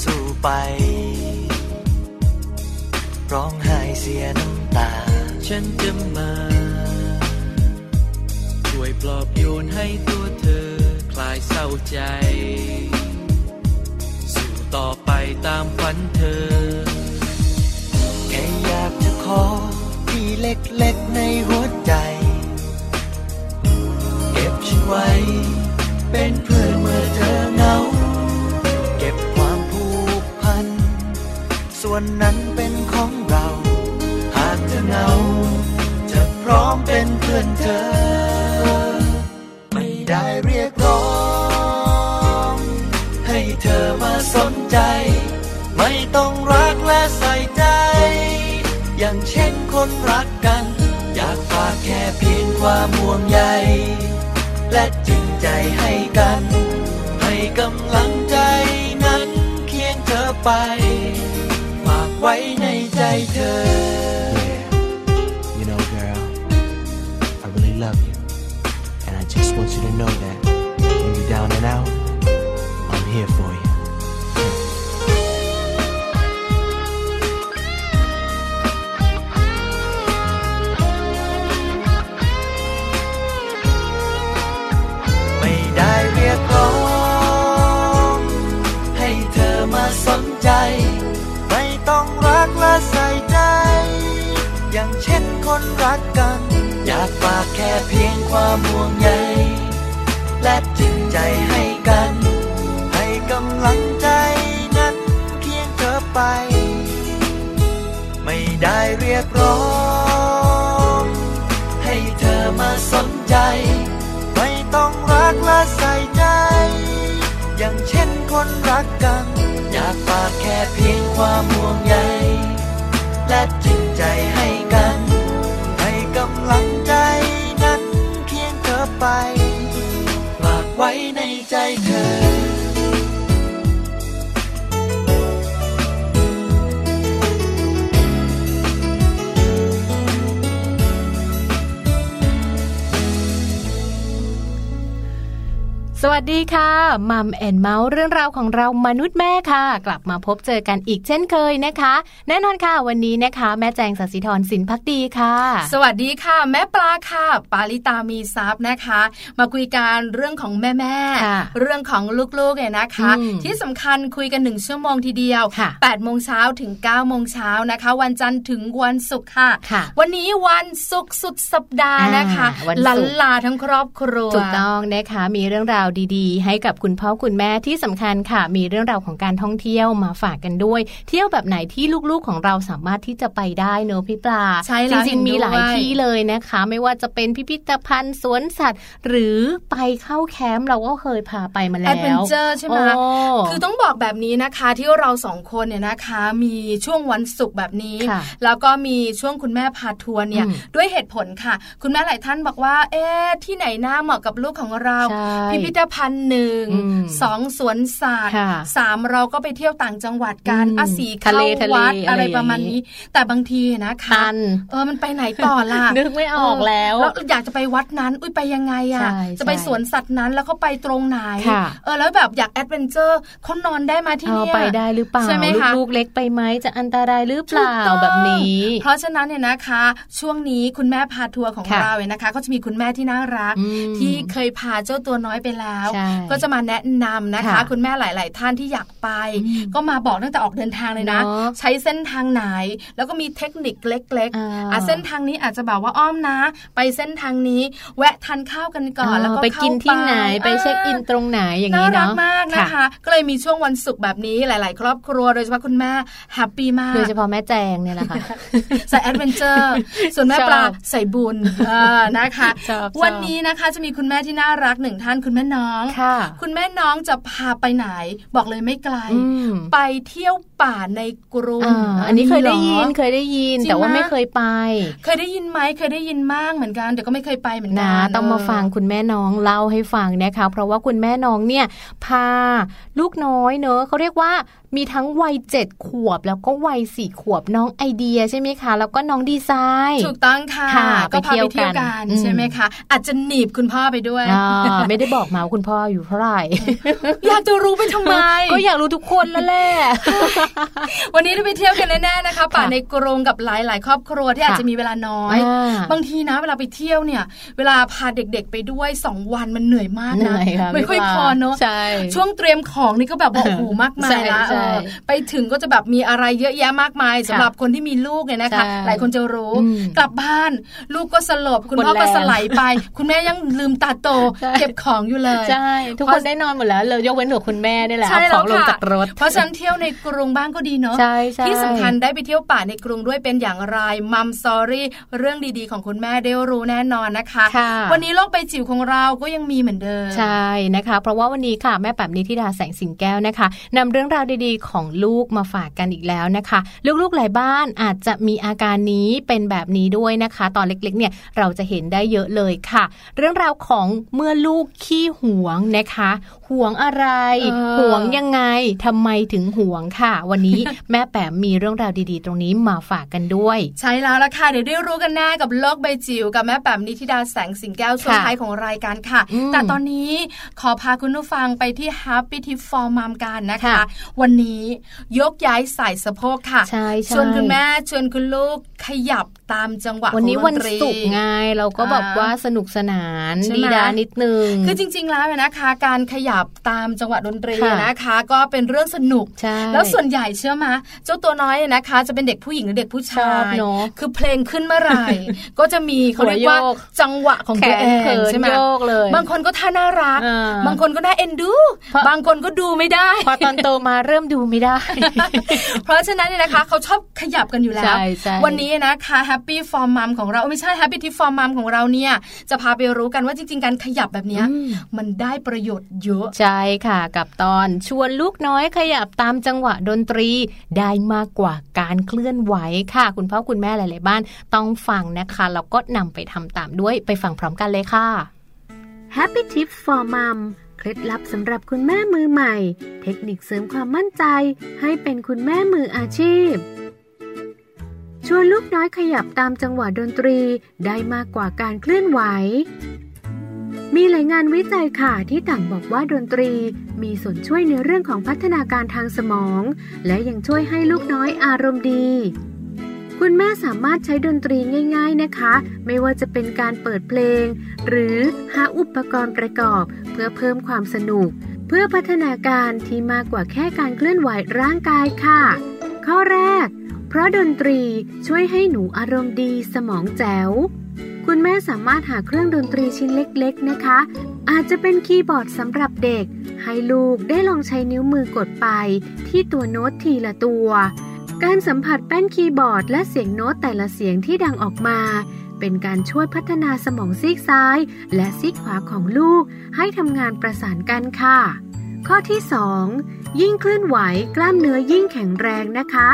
สู้ไป ร้องไห้เสียน้ำตา ฉันจะมา ช่วยปลอบโยนให้ตัวเธอ คลายเศร้าใจ สู้ต่อไปตามฝันเธอ แค่อยากจะขอที่เล็กๆในหัวใจ เก็บฉันไว้ เป็นเพื่อนเมื่อ วันนั้นเป็นของเรา หากเธอเหงา จะพร้อมเป็นเพื่อนเธอ ไม่ได้เรียกร้อง ให้เธอมาสนใจ ไม่ต้องรักและใส่ใจ อย่างเช่นคนรักกัน อยากฝากแค่เพียงความห่วงใย และจริงใจให้กัน ให้กำลังใจนั้นเคียงเธอไป ไว้ในใจเธอ You know girl I really love you. And I just want you to know that when you're down and out I'm here for you. ักและใส่ใจ อย่างเช่นคนรักกัน อยากฝากแค่เพียงความห่วงใยและจิตใจให้กัน ให้กำลังใจนั้นเคียงเธอไป ไม่ได้เรียกร้อง ให้เธอมาสนใจ ไม่ต้องรักและใส่ใจ อย่างเช่นคนรักกัน อยากฝากแค่เพียงความห่วงใย นัดจิงใจให้กัน ให้กำลังใจนั้นเคียงเธอไปฝากไว้ในใจเธอ สวัสดีค่ะมัมแอนเมาส์เรื่องราวของเรามนุษย์แม่ค่ะ กลับมาพบเจอกันอีกเช่นเคยนะคะ แน่นอนค่ะวันนี้นะคะ แม่แจงสศิธรสินพักดีค่ะ สวัสดีค่ะ แม่ปลาค่ะ ปาลิตามีซับนะคะ มาคุยการเรื่องของแม่แม่เรื่องของลูกๆเนี่ยนะคะ ที่สำคัญคุยกันหนึ่งชั่วโมงทีเดียว8ปดโมงเช้าถึง9ก้าโมงเช้านะคะ วันจันทร์ถึงวันศุกร์ค่ะ วันนี้วันศุกร์สุดสัปดาห์นะคะลันลาทั้งครอบครัวถูกต้องนะคะมีเรื่องราวดีๆ ให้กับคุณพ่อคุณแม่ที่สำคัญค่ะ มีเรื่องราวของการท่องเที่ยวมาฝากกันด้วย เที่ยวแบบไหนที่ลูกๆของเราสามารถที่จะไปได้เนอะพี่ปลาใช่จริงๆมีหลายที่เลยนะคะ ไม่ว่าจะเป็นพิพิธภัณฑ์สวนสัตว์ หรือไปเข้าแคมป์เราก็เคยพาไปมาแล้วแอดเวนเจอร์ใช่ไหมคือต้องบอกแบบนี้นะคะที่เราสองคนเนี่ยนะคะ มีช่วงวันศุกร์แบบนี้ แล้วก็มีช่วงคุณแม่พาทัวร์เนี่ยด้วยเหตุผลค่ะ คุณแม่หลายท่านบอกว่า เอ๊ะที่ไหนน่าเหมาะกับลูกของเรา พิพิธภัณฑ์หนึ่งสองสวนสัตว์สามเราก็ไปเที่ยวต่างจังหวัดกันอาศีเข้าวัดอะไรประมาณนี้ แต่บางทีนะคะเออมันไปไหนต่อล่ะนึกไม่ออกแล้วแล้วอยากจะไปวัดนั้น อุ้ยไปยังไงอะจะไปสวนสัตว์นั้นแล้วเขาไปตรงไหนเออแล้วแบบอยาก adventure เขานอนได้มาที่นี่ไปได้หรือเปล่าใช่ไหมคะลูกเล็กไปไหมจะอันตรายหรือเปล่าแบบนี้ เพราะฉะนั้นเนี่ยนะคะ ช่วงนี้คุณแม่พาทัวร์ของเราเนี่ยนะคะ ก็จะมีคุณแม่ที่น่ารัก ที่เคยพาเจ้าตัวน้อยไปแล้วก็จะมาแนะนำนะคะ คุณแม่หลาย ๆ ท่านที่อยากไป ก็มาบอกตั้งแต่ออกเดินทางเลยนะ ใช้เส้นทางไหน แล้วก็มีเทคนิคเล็กๆอะเส้นทางนี้อาจจะแบบว่าอ้อมนะ ไปเส้นทางนี้ แวะทานข้าวกันก่อน แล้วก็ไปกินที่ไหนไปเช็คอินตรงไหนอย่างนี้เนาะน่ารักมากนะคะ ก็เลยมีช่วงวันศุกร์แบบนี้หลาย ๆ ครอบครัวโดยเฉพาะคุณแม่ happy มากโดยเฉพาะแม่แจงเนี่ยแหละค่ะใส่แอดเวนเจอร์ส่วนแม่ปลาสายบุญนะคะ วันนี้นะคะจะมีคุณแม่ที่น่ารักหนึ่งท่านคุณแม่น้อง คุณแม่น้องจะพาไปไหน บอกเลยไม่ไกล ไปเที่ยว ป่าในกรุงอันนี้เคยได้ยินเคยได้ยิน แต่ว่าไม่เคยไป เคยได้ยินไหมเคยได้ยินมากเหมือนกันแต่ก็ไม่เคยไปเหมือนกันต้องมาฟังคุณแม่น้องเล่าให้ฟังนะคะ เพราะว่าคุณแม่น้องเนี่ยพาลูกน้อยเนอะเขาเรียกว่ามีทั้งวัยเจ็ดขวบ แล้วก็วัยสี่ขวบน้องไอเดียใช่ไหมคะ แล้วก็น้องดีไซน์ถูกต้องค่ะก็พาไปเที่ยวกันใช่ไหมคะ อาจจะหนีบคุณพ่อไปด้วยไม่ได้บอกมาว่าคุณพ่ออยู่เท่าไหร่อยากจะรู้ไปทำไม ก็อยากรู้ทุกคนแล้วแหละวันนี้เราไปเที่ยวกันแน่ๆนะคะป่าในกรงกับหลายๆ ครอบครัวที่อาจจะมีเวลาน้อย บางทีนะ เวลาไปเที่ยวเนี่ย เวลาพาเด็กๆไปด้วยสองวันมันเหนื่อยมากนะไม่ค่อยพอเนอะช่วงเตรียมของนี่ก็แบบว่าโอ้โหมากมายละไปถึงก็จะแบบมีอะไรเยอะแยะมากมายสำหรับคนที่มีลูกเนี่ยนะคะ หลายคนจะรู้ กลับบ้าน ลูกก็สลบคุณพ่อก็สลายไป คุณแม่ยังลืมตาโตเก็บของอยู่เลยใช่ทุกคนได้นอนหมดแล้วเลยยกเว้นหนูคุณแม่นี่แหละของลงจากรถเพราะฉันเที่ยวในกรุงบ้างก็ดีเนาะที่สำคัญได้ไปเที่ยวป่าในกรุงด้วยเป็นอย่างไรมัมซอรี่เรื่องดีๆ ของคุณแม่ได้รู้แน่นอนนะคะวันนี้โลกใบจิ๋วของเราก็ยังมีเหมือนเดิมใช่นะคะ เพราะว่าวันนี้ค่ะแม่แบบนี้ที่ดาแสงสิงแก้วนะคะนำเรื่องราวดีๆ ของลูกมาฝากกันอีกแล้วนะคะ ลูกๆหลายบ้านอาจจะมีอาการนี้เป็นแบบนี้ด้วยนะคะ ตอนเล็กๆเนี่ยเราจะเห็นได้เยอะเลยค่ะ เรื่องราวของเมื่อลูกขี้หวงนะคะห่วงอะไรห่วงยังไงทำไมถึงห่วงค่ะ วันนี้แม่แปมมีเรื่องราวดีๆ ตรงนี้มาฝากกันด้วย ใช่แล้วละค่ะเดี๋ยวได้รู้กันแน่กับโลกใบจิ๋วกับแม่แปมนิธิดาแสงสิงแก้วช่วงท้ายของรายการค่ะ แต่ตอนนี้ขอพาคุณผู้ฟังไปที่ Happy Tip for Mom กันนะคะ วันนี้ยกย้ายใส่สะโพกค่ะชวนคุณแม่ชวนคุณลูกขยับตามจังหวะวันนี้วันศุกร์ไงเราก็แบบว่าสนุกสนานดีดานิดนึงคือจริง ๆ แล้วนะคะ การขยับตามจังหวะดนตรีนะคะ ก็เป็นเรื่องสนุก แล้วส่วนใหญ่เชื่อว่าเจ้าตัวน้อยนะคะ จะเป็นเด็กผู้หญิงหรือเด็กผู้ชายคือเพลงขึ้นเมื่อไหร่ก็จะมีเขาเรียกว่าจังหวะของตัวเองใช่ไหมบางคนก็ท่าน่ารัก บางคนก็น่าเอ็นดู บางคนก็ดูไม่ได้ พอตอนโตมาเริ่มดูไม่ได้ เพราะฉะนั้นเนี่ยนะคะเขาชอบขยับกันอยู่แล้ว วันนี้นะคะ Happy for Mom ของเราไม่ใช่ Happy Tip for Mom ของเราเนี่ยจะพาไปรู้กันว่าจริง ๆ การขยับแบบนี้มันได้ประโยชน์เยอะใช่ค่ะ กับตอนชวนลูกน้อยขยับตามจังหวะดนตรีได้มากกว่าการเคลื่อนไหวค่ะ คุณพ่อคุณแม่หลาย ๆ บ้านต้องฟังนะคะแล้วก็นำไปทำตามด้วยไปฟังพร้อมกันเลยค่ะ Happy Tip for Mom เคล็ดลับสำหรับคุณแม่มือใหม่ เทคนิคเสริมความมั่นใจ ให้เป็นคุณแม่มืออาชีพชวนลูกน้อยขยับตามจังหวะดนตรีได้มากกว่าการเคลื่อนไหว มีหลายงานวิจัยค่ะที่ต่างบอกว่าดนตรี มีส่วนช่วยในเรื่องของพัฒนาการทางสมอง และยังช่วยให้ลูกน้อยอารมณ์ดี คุณแม่สามารถใช้ดนตรีง่าย ๆนะคะ ไม่ว่าจะเป็นการเปิดเพลง หรือหาอุปกรณ์ประกอบ เพื่อเพิ่มความสนุก เพื่อพัฒนาการที่มากกว่าแค่การเคลื่อนไหวร่างกายค่ะ ข้อแรก เพราะดนตรีช่วยให้หนูอารมณ์ดีสมองแจ๋ว คุณแม่สามารถหาเครื่องดนตรีชิ้นเล็กๆนะคะ อาจจะเป็นคีย์บอร์ดสำหรับเด็ก ให้ลูกได้ลองใช้นิ้วมือกดไป ที่ตัวโน้ตทีละตัว การสัมผัสแป้นคีย์บอร์ด และเสียงโน้ตแต่ละเสียงที่ดังออกมา เป็นการช่วยพัฒนาสมองซีกซ้าย และซีกขวาของลูก ให้ทำงานประสานกันค่ะ ข้อที่ 2 ยิ่งเคลื่อนไหวกล้ามเนื้อยิ่งแข็งแรงนะคะ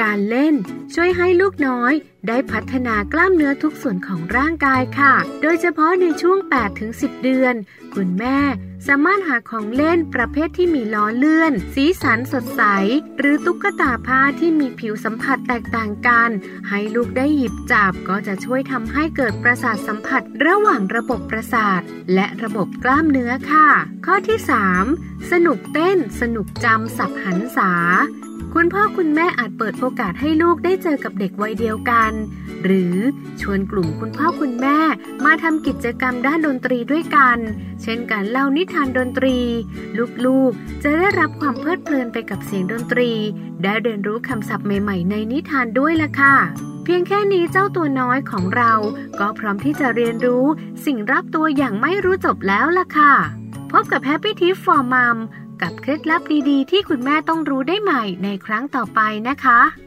การเล่นช่วยให้ลูกน้อย ได้พัฒนากล้ามเนื้อทุกส่วนของร่างกายค่ะ โดยเฉพาะในช่วง 8-10 เดือน คุณแม่ สามารถหาของเล่นประเภทที่มีล้อเลื่อน สีสันสดใส หรือตุ๊กตาผ้าที่มีผิวสัมผัสแตกต่างกัน ให้ลูกได้หยิบจับก็จะช่วยทำให้เกิดประสาทสัมผัสระหว่างระบบประสาท และระบบกล้ามเนื้อค่ะ ข้อที่ 3 สนุกเต้น สนุกจำสับหันษาคุณพ่อคุณแม่อาจเปิดโอกาสให้ลูกได้เจอกับเด็กวัยเดียวกัน หรือชวนกลุ่มคุณพ่อคุณแม่มาทำกิจกรรมด้านดนตรีด้วยกัน เช่นการเล่านิทานดนตรี ลูกๆ จะได้รับความเพลิดเพลินไปกับเสียงดนตรี ได้เรียนรู้คำศัพท์ใหม่ๆ ในนิทานด้วยล่ะค่ะ เพียงแค่นี้เจ้าตัวน้อยของเรา ก็พร้อมที่จะเรียนรู้สิ่งรอบตัวอย่างไม่รู้จบแล้วล่ะค่ะ พบกับ Happy Tip for Mom กับเคล็ดลับดีๆ ที่คุณแม่ต้องรู้ได้ใหม่ในครั้งต่อไปนะคะ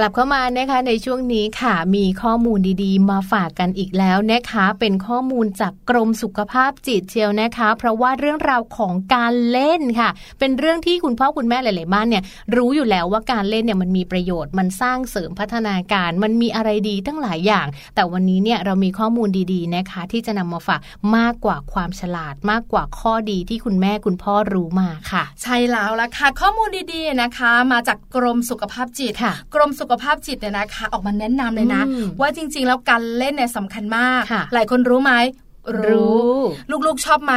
กลับเข้ามานะคะในช่วงนี้ค่ะมีข้อมูลดีๆ มาฝากกันอีกแล้วนะคะ เป็นข้อมูลจากกรมสุขภาพจิตเชียวนะคะ เพราะว่าเรื่องราวของการเล่นค่ะ เป็นเรื่องที่คุณพ่อคุณแม่หลาย ๆ บ้านเนี่ยรู้อยู่แล้วว่าการเล่นเนี่ยมันมีประโยชน์มันสร้างเสริมพัฒนาการมันมีอะไรดีทั้งหลายอย่าง แต่วันนี้เนี่ยเรามีข้อมูลดีๆนะคะ ที่จะนำมาฝากมากกว่าความฉลาดมากกว่าข้อดีที่คุณแม่คุณพ่อรู้มาค่ะ ใช่แล้วละค่ะข้อมูลดีๆนะคะ มาจากกรมสุขภาพจิตกรมสุขภาพจิตเนี่ยนะคะ ออกมาแนะนำเลยนะ ว่าจริง ๆ แล้วการเล่นเนี่ยสำคัญมาก หลายคนรู้ไหม รู้ ลูกๆชอบไหม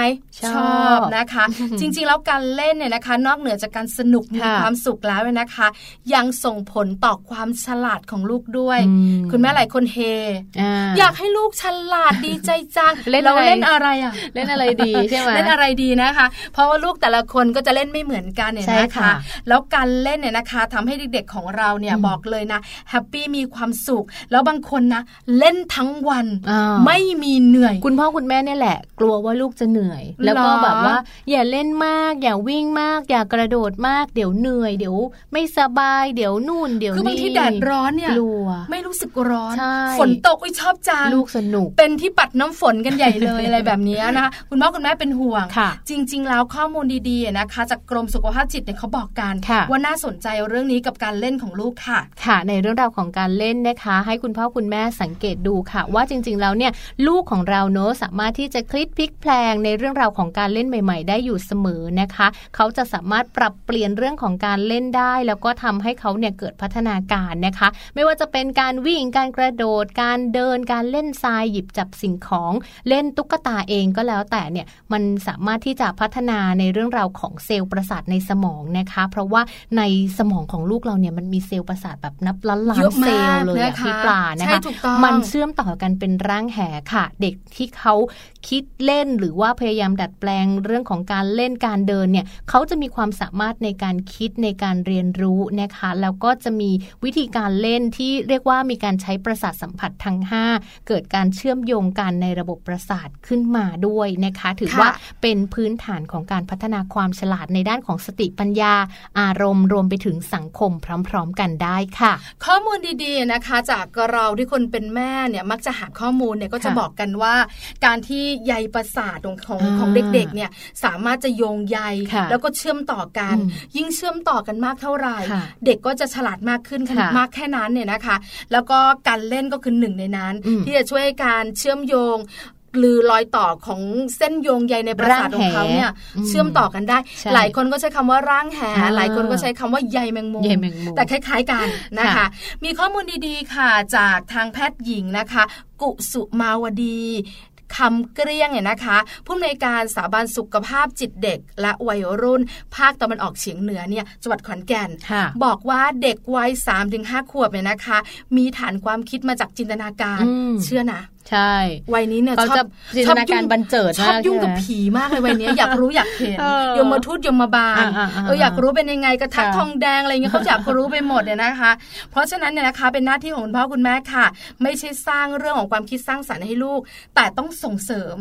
ชอบนะคะ จริงๆ แล้วการเล่นเนี่ยนะคะ นอกเหนือจากการสนุกมีความสุขแล้วนะคะ ยังส่งผลต่อความฉลาดของลูกด้วย คุณแม่หลายคนเฮอยากให้ลูกฉลาดดีใจจังเล่นเราเล่นอะไรอะเล่นอะไรดีใช่ไหมเล่นอะไรดีนะคะ เพราะว่าลูกแต่ละคนก็จะเล่นไม่เหมือนกันเนี่ยนะคะแล้วการเล่นเนี่ยนะคะทำให้เด็กๆของเราเนี่ยบอกเลยนะแฮปปี้มีความสุข แล้วบางคนนะเล่นทั้งวันไม่มีเหนื่อยคุณพ่อคุณแม่เนี่ยแหละ กลัวว่าลูกจะเหนื่อย แล้วก็แบบว่า อย่าเล่นมาก อย่าวิ่งมาก อย่ากระโดดมากเดี๋ยวเหนื่อย เดี๋ยวไม่สบายเดี๋ยวนู่นเดี๋ยวนี้คือบางทีแดดร้อนเนี่ยกลัวไม่รู้สึกร้อนฝนตกอุ้ยชอบจังลูกสนุก เป็นที่ปัดน้ำฝนกันใหญ่เลยอะไรแบบนี้นะคะคุณพ่อคุณแม่เป็นห่วง จริง ๆ แล้วข้อมูลดีๆนะคะ จากกรมสุขภาพจิตเนี่ยเขาบอกกันว่าน่าสนใจเรื่องนี้กับการเล่นของลูกค่ะ ค่ะ ในเรื่องราวของการเล่นนะคะ ให้คุณพ่อคุณแม่สังเกตดูค่ะ ว่าจริง ๆ แล้วเนี่ยลูกของเราเนอะสามารถที่จะคลิกพลิกแพลงในเรื่องราวของการเล่นใหม่ ๆ ได้อยู่เสมอนะคะ เขาจะสามารถปรับเปลี่ยนเรื่องของการเล่นได้ แล้วก็ทำให้เขาเนี่ยเกิดพัฒนาการนะคะ ไม่ว่าจะเป็นการวิ่งการกระโดด การเดินการเล่นทรายหยิบจับสิ่งของเล่นตุ๊กตาเองก็แล้วแต่เนี่ยมันสามารถที่จะพัฒนาในเรื่องราวของเซลล์ประสาทในสมองนะคะ เพราะว่าในสมองของลูกเราเนี่ยมันมีเซลล์ประสาทแบบนับล้านล้านเซลล์เลยพี่ปลานะคะมันเชื่อมต่อกันเป็นร่างแหค่ะ เด็กที่เขา Portugal คิดเล่นหรือว่าพยายามดัดแปลงเรื่องของการเล่นการเดินเนี่ยเขาจะมีความสามารถในการคิดในการเรียนรู้นะคะแล้วก็จะมีวิธีการเล่นที่เรียกว่ามีการใช้ประสาทสัมผัสทั้ง 5 เกิดการเชื่อมโยงกันในระบบประสาทขึ้นมาด้วยนะคะ ถือว่าเป็นพื้นฐานของการพัฒนาความฉลาดในด้านของสติปัญญา อารมณ์รวมไปถึงสังคมพร้อม ๆ กันได้ค่ะ ข้อมูลดีๆนะคะ จากเราที่คนเป็นแม่เนี่ยมักจะหาข้อมูลเนี่ยก็จะบอกกันว่า การที่ใยประสาทของของของเด็กๆเนี่ยสามารถจะโยงใยแล้วก็เชื่อมต่อกัน ยิ่งเชื่อมต่อกันมากเท่าไหร่เด็กก็จะฉลาดมากขึ้นมากแค่นั้นเนี่ยนะคะ แล้วก็การเล่นก็คือหนึ่งในนั้น ที่จะช่วยการเชื่อมโยงหรือรอยต่อของเส้นโยงใยในประสาทของเขาเนี่ยเชื่อมต่อกันได้ หลายคนก็ใช้คำว่าร่างแหหลายคนก็ใช้คำว่าใยแมงมุมแต่คล้าย ๆกันนะคะ มีข้อมูลดีๆค่ะจากทางแพทย์หญิงนะคะ กุสุมาวดี คำเกลี้ยงเนี่ยนะคะผู้อำนวยการสถาบันสุขภาพจิตเด็ก และวัยรุ่น ภาคตะวันออกเฉียงเหนือเนี่ยจังหวัดขอนแก่น บอกว่าเด็กวัย3-5ขวบเนี่ยนะคะ มีฐานความคิดมาจากจินตนาการเชื่อนะ ใช่วัยนี้เนี่ยชอบจินตนาการบันเจิดชอบยุ่งกับผีมากเลยวัยนี้อยากรู้อยากเห็นยมมาทูตยมมาบาลเอออยากรู้เป็นยังไงกระทักทองแดงอะไรเงี้ยเขาอยากรู้ไปหมดเนี่ยนะคะ เพราะฉะนั้นเนี่ยนะคะเป็นหน้าที่ของคุณพ่อคุณแม่ค่ะ ไม่ใช่สร้างเรื่องของความคิดสร้างสรรค์ให้ลูก แต่ต้องส่งเสริม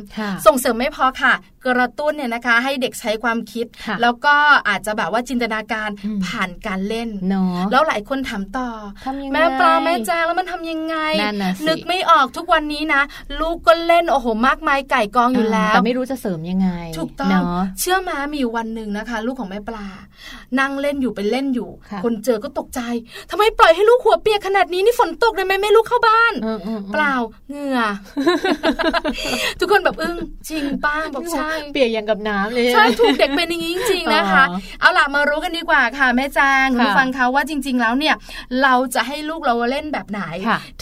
ส่งเสริมไม่พอค่ะ กระตุ้นเนี่ยนะคะ ให้เด็กใช้ความคิด แล้วก็อาจจะแบบว่าจินตนาการผ่านการเล่นแล้วหลายคนถามต่อแม่ปลาแม่แจงแล้วมันทำยังไง นึกไม่ออกทุกวันนี้นะลูกก็เล่นโอ้โหมากมายไก่กองอยู่แล้วแต่ไม่รู้จะเสริมยังไง ถูกต้องเชื่อมามีวันหนึ่งนะคะ ลูกของแม่ปลา นั่งเล่นอยู่ไปเล่นอยู่ คนเจอก็ตกใจทำไมปล่อยให้ลูกหัวเปียกขนาดนี้นี่ฝนตกเลยไหมไม่ลูกเข้าบ้าน เปล่าเหงื่อ ทุกคนแบบอึ้งจริงป้าบอกใช่เปียกอย่างกับน้ำเลยใช่ถูกเด็กเป็นอย่างนี้จริงๆนะคะ เอาล่ะมารู้กันดีกว่าค่ะแม่จางคุณฟังเขาว่าจริง ๆ แล้วเนี่ย เราจะให้ลูกเราเล่นแบบไหน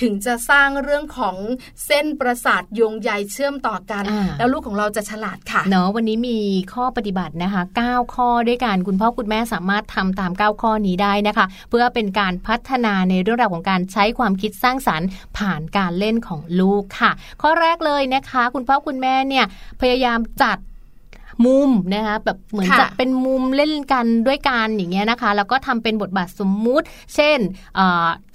ถึงจะสร้างเรื่องของเส้นประสาทโยงใยเชื่อมต่อกัน แล้วลูกของเราจะฉลาดค่ะเนาะวันนี้มีข้อปฏิบัตินะคะ 9 ข้อด้วยกันคุณพ่อคุณแม่สามารถทำตาม 9 ข้อนี้ได้นะคะ เพื่อเป็นการพัฒนาในเรื่องราวของการใช้ความคิดสร้างสารรค์ ผ่านการเล่นของลูกค่ะ ข้อแรกเลยนะคะ คุณพ่อคุณแม่เนี่ยพยายามจัด มุมนะคะแบบเหมือนจะเป็นมุมเล่นกันด้วยกันอย่างเงี้ยนะคะ แล้วก็ทำเป็นบทบาทสมมุติ เช่น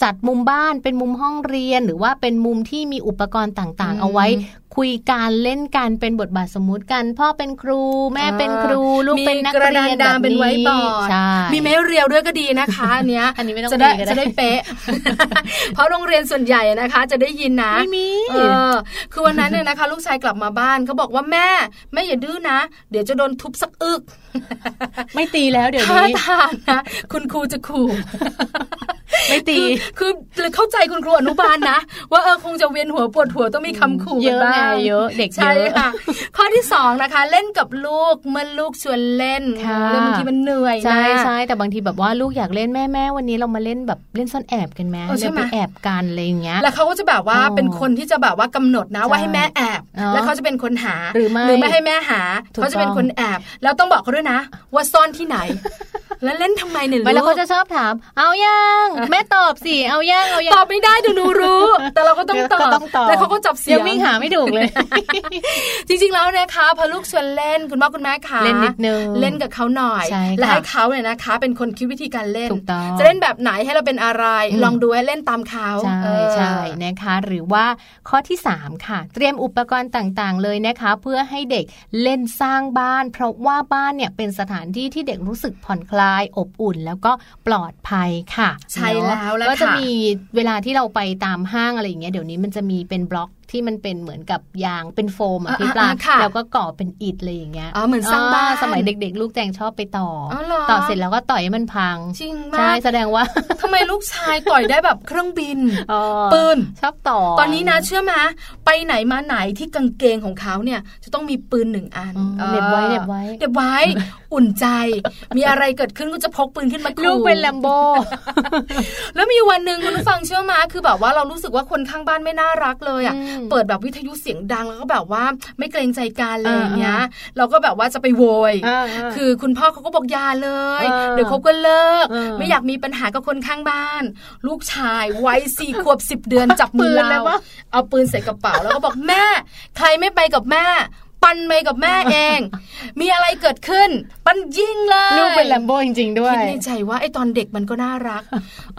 จัดมุมบ้านเป็นมุมห้องเรียน หรือว่าเป็นมุมที่มีอุปกรณ์ต่างๆ เอาไว้ คุยการเล่นกันเป็นบทบาทสมมุติกัน พ่อเป็นครู แม่เป็นครู ลูกเป็นนักเรียนดามเป็นไว้บอร์ดมีไม้เรียวด้วยก็ดีนะคะอันเนี้ยอันนี้ไม่ต้องจะได้จะได้เป๊ะ เพราะโรงเรียนส่วนใหญ่นะคะ จะได้ยินนะไม่มีเออคือวันนั้นเนี่ยนะคะ ลูกชายกลับมาบ้านเขาบอกว่าแม่แม่อย่าดื้อนะ เดี๋ยวจะโดนทุบสักอึก ไม่ตีแล้วเดี๋ยวนี้ทานนะคุณครูจะขู่ไม่ตีคือเข้าใจคุณครูอนุบาลนะ ว่าเออคงจะเวียนหัวปวดหัวต้องมีคำขู่เยอะไงเยอะเด็กใช่ค่ะ ข้อที่สองนะคะ เล่นกับลูกเมื่อลูกชวนเล่นแล้วบางทีมันเหนื่อยใช่ใช่แต่บางทีแบบว่าลูกอยากเล่นแม่แม่วันนี้เรามาเล่นแบบเล่นซ่อนแอบกันไหมเล่นไปแอบกันอะไรอย่างเงี้ยแล้วเขาก็จะแบบว่าเป็นคนที่จะแบบว่ากำหนดนะว่าให้แม่แอบ แล้วเขาจะเป็นคนหาหรือไม่หรือไม่ให้แม่หาเขาจะเป็นคนแอบแล้วต้องบอกเขาด้วยนะ ว่าซ่อนที่ไหน แล้วเล่นทำไมเนี่ยลูกแล้วเขาจะชอบถาม เอายังแม่ตอบสิเอายังเอายังตอบไม่ได้เดี๋ยวหนูรู้ แต่เราก็ต้องตอบแต่เขาก็จับเสียงวิ่งหาไม่ถูกเลย จริงๆแล้วนะคะพอลูกชวนเล่นคุณพ่อคุณแม่คะเล่นนิดนึงเล่นกับเขาหน่อยและให้เขาเนี่ยนะคะ เป็นคนคิดวิธีการเล่น จะเล่นแบบไหนให้เราเป็นอะไร ลองดูให้เล่นตามเขาใช่ใช่นะคะ หรือว่าข้อที่ 3 ค่ะ เตรียมอุปกรณ์ต่างๆ เลยนะคะ เพื่อให้เด็กเล่นสร้างบ้าน เพราะว่าบ้านเนี่ยเป็นสถานที่ที่เด็กรู้สึกผ่อนคลาย อบอุ่น แล้วก็ปลอดภัยค่ะ ใช่แล้วแล้วก็จะมีเวลาที่เราไปตามห้างอะไรอย่างเงี้ยเดี๋ยวนี้มันจะมีเป็นบล็อก ที่มันเป็นเหมือนกับยางเป็นโฟมอะพี่ปลาแล้วก็ก่อเป็นอิฐอะไรอย่างเงี้ยอ๋อเหมือนสร้างบ้านสมัยเด็ก ๆ ลูกแจงชอบไปต่อต่อเสร็จแล้วก็ต่อยให้มันพังจริงมากใช่แสดงว่าทำไมลูกชายต่อยได้แบบเครื่องบินปืนชอบต่อ ตอนนี้นะเชื่อไหมไปไหนมาไหนที่กางเกงของเขาเนี่ยจะต้องมีปืนหนึ่งอันเด็บไว้เด็บไว้เด็บไว้อุ่นใจ มีอะไรเกิดขึ้นก็จะพกปืนขึ้นมาลูกเป็นแลมโบแล้วมีวันหนึ่งคุณผู้ฟังเชื่อมาคือแบบว่าเรารู้สึกว่าคนข้างบ้านไม่น่ารักเลยอะเปิดแบบวิทยุเสียงดังแล้วก็แบบว่าไม่เกรงใจกันเลยเนี้ยเราก็แบบว่าจะไปโวย คือคุณพ่อเขาก็บอกยาเลย เดี๋ยวเขาก็เลิก ไม่อยากมีปัญหากับคนข้างบ้าน ลูกชายวัยสี่ขวบสิบเดือนจับมือเราเอาปืนใส่กระเป๋าแล้วก็บอกแม่ ใครไม่ไปกับแม่ ปันไปกับแม่เอง มีอะไรเกิดขึ้น ปันยิงเลย ลูกเป็นแลมโบจริงๆ ด้วยคิดในใจว่าไอ้ตอนเด็กมันก็น่ารัก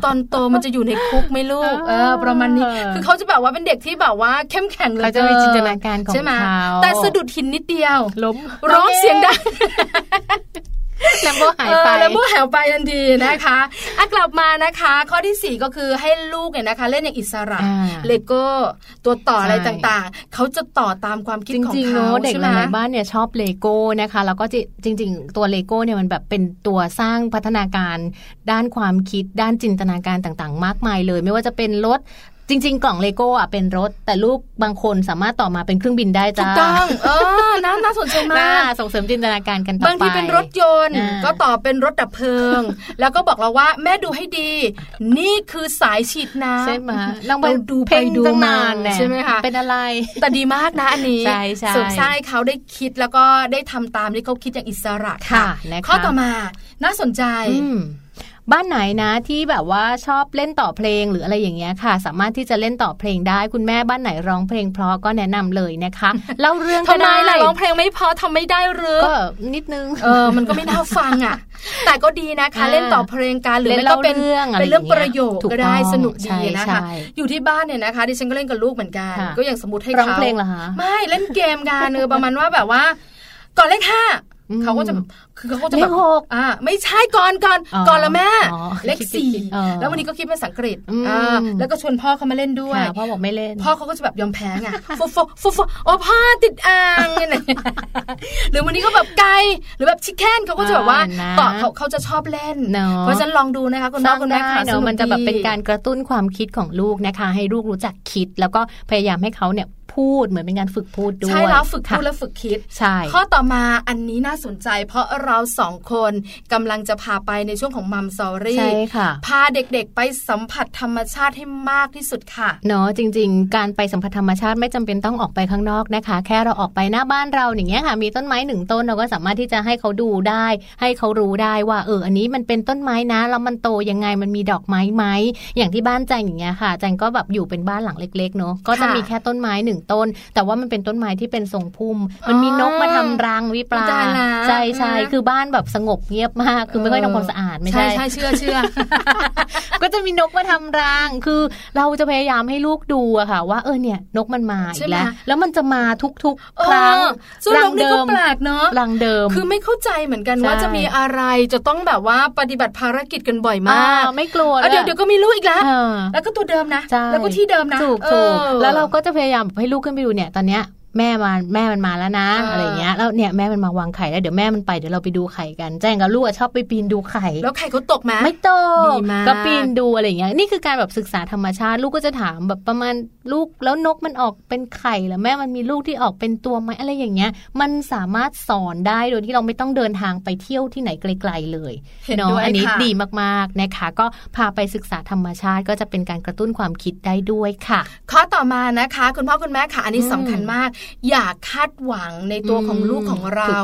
ตอนโตมันจะอยู่ในคุกไม่ลูก เออ ประมาณนี้ คือเขาจะแบบว่าเป็นเด็กที่แบบว่าเข้มแข็งเลยเขาจะมีจินตนาการของเขาแต่สะดุดหินนิดเดียวล้มร้องเสียงดัง แลมโบหายไปแลมโบหายไปทันทีนะคะอะกลับมานะคะ ข้อที่ 4 ก็คือให้ลูกเนี่ยนะคะ เล่นอย่างอิสระเลโก้ตัวต่ออะไรต่างๆ เขาจะต่อตามความคิดของเขาเด็กหลายบ้านเนี่ยชอบเลโก้นะคะ แล้วก็จริง ๆ ตัวเลโก้เนี่ยมันแบบเป็นตัวสร้างพัฒนาการ ด้านความคิดด้านจินตนาการต่างๆ มากมายเลย ไม่ว่าจะเป็นรถ จริง ๆ กล่องเลโก้อะเป็นรถ แต่ลูกบางคนสามารถต่อมาเป็นเครื่องบินได้จ้าถูกต้องเออน่าน่าสนใจมากส่งเสริมจินตนาการกันต่อไปบางทีเป็นรถยนต์ ก็ต่อเป็นรถดับเพลิง แล้วก็บอกเราว่าแม่ดูให้ดี นี่คือสายฉีดน้ำใช่ไหมลองไปดูไปดูมาใช่ไหมคะเป็นอะไร แต่ดีมากนะอันนี้ใช่ใช่สสร้างเขาได้คิดแล้วก็ได้ทำตามที่เขาคิดอย่างอิสระค่ะข้อต่อมาน่าสนใจ บ้านไหนนะที่แบบว่าชอบเล่นต่อเพลงหรืออะไรอย่างเงี้ยค่ะ สามารถที่จะเล่นต่อเพลงได้ คุณแม่บ้านไหนร้องเพลงเพราะก็แนะนำเลยนะคะเล่าเรื่องก็ได้ร้องเพลงไม่พอทำไม่ได้หรือก็นิดนึงเออมันก็ไม่น่าฟังอะ แต่ก็ดีนะคะเล่นต่อเพลงการหรือไม่ก็เป็นเรื่องเป็นเรื่องประโยคก็ได้สนุกดีนะคะอยู่ที่บ้านเนี่ยนะคะดิฉันก็เล่นกับลูกเหมือนกัน ก็อย่างสมมติให้เขาร้องเพลงเหรอคะไม่เล่นเกมกันเออประมาณว่าแบบว่าก่อนเลขห้า เขาก็จะคือเขาก็จะแบบอ่าไม่ใช่ก่อนก่อนก่อนละแม่เลขสี่แล้ววันนี้ก็คิดเป็นสังกฤษอ่าแล้วก็ชวนพ่อเขามาเล่นด้วยพ่อบอกไม่เล่น พ่อเขาก็จะแบบยอมแพ้ไงฟุฟฟุฟโอ้พ่อติดอ่างอะไรหรือวันนี้ก็แบบไกลหรือแบบชิคเก้นเขาก็จะแบบว่าต่อเขาเขาจะชอบเล่นเพราะฉะนั้นลองดูนะคะคุณพ่อคุณแม่ค่ะมันจะแบบเป็นการกระตุ้นความคิดของลูกนะคะ ให้ลูกรู้จักคิด แล้วก็พยายามให้เขาเนี่ย พูดเหมือนเป็นการฝึกพูดด้วย ใช่แล้วฝึกพูดและฝึกคิด ใช่ ข้อต่อมาอันนี้น่าสนใจ เพราะเราสองคนกำลังจะพาไปในช่วงของมัมซอรี่ใช่ค่ะ พาเด็กๆไปสัมผัสธรรมชาติให้มากที่สุดค่ะ เนาะจริง ๆ การไปสัมผัสธรรมชาติไม่จำเป็นต้องออกไปข้างนอกนะคะ แค่เราออกไปหน้าบ้านเราอย่างเงี้ยค่ะ มีต้นไม้หนึ่งต้นเราก็สามารถที่จะให้เขาดูได้ ให้เขารู้ได้ว่าเอออันนี้มันเป็นต้นไม้นะแล้วมันโตยังไงมันมีดอกไม้ไหมอย่างที่บ้านแจงอย่างเงี้ยค่ะแจงก็แบบอยู่เป็นบ้านหลังเล็กๆเนาะก็จะมีแค่ต้นไม้หนึ่งต้น แต่ว่ามันเป็นต้นไม้ที่เป็นทรงพุ่ม มันมีนกมาทำรังวิปลาใช่ใช่คือบ้านแบบสงบเงียบมาก คือไม่ค่อยทำความสะอาดไม่ใช่ใช่เชื่อเชื่อก็จะมีนกมาทำรังคือเราจะพยายามให้ลูกดูอะค่ะ ว่าเออเนี่ย นกมันมาอีกแล้ว แล้วมันจะมาทุกๆครั้งรังเดิมแปลกเนาะรังเดิม คือไม่เข้าใจเหมือนกันว่าจะมีอะไรจะต้องแบบว่าปฏิบัติภารกิจกันบ่อยมาก ไม่กลัวเดี๋ยวเดี๋ยวก็มีลูกอีกแล้วแล้วก็ตัวเดิมนะแล้วก็ที่เดิมนะถูกถูกแล้วเราก็จะพยายามให้ลูกขึ้นไปดูเนี่ยตอนเนี้ย แม่มาแม่มันมาแล้วนะอะไรเงี้ยแล้วเนี่ยแม่มันมาวางไข่แล้วเดี๋ยวแม่มันไปเดี๋ยวเราไปดูไข่กัน แจ้งกับลูกชอบไปปีนดูไข่ แล้วไข่เขาตกไหมไม่ตกก็ปีนดูอะไรเงี้ยนี่คือการแบบศึกษาธรรมชาติ ลูกก็จะถามแบบประมาณลูกแล้วนกมันออกเป็นไข่แล้วแม่มันมีลูกที่ออกเป็นตัวไหมอะไรอย่างเงี้ย มันสามารถสอนได้โดยที่เราไม่ต้องเดินทางไปเที่ยวที่ไหนไกล ๆเลยเนาะอันนี้ดีมากๆนะคะ ก็พาไปศึกษาธรรมชาติก็จะเป็นการกระตุ้นความคิดได้ด้วยค่ะ ข้อต่อมานะคะ คุณพ่อคุณแม่ค่ะ อันนี้สำคัญมากอยากคาาดหวังในตัวของลูกของเรา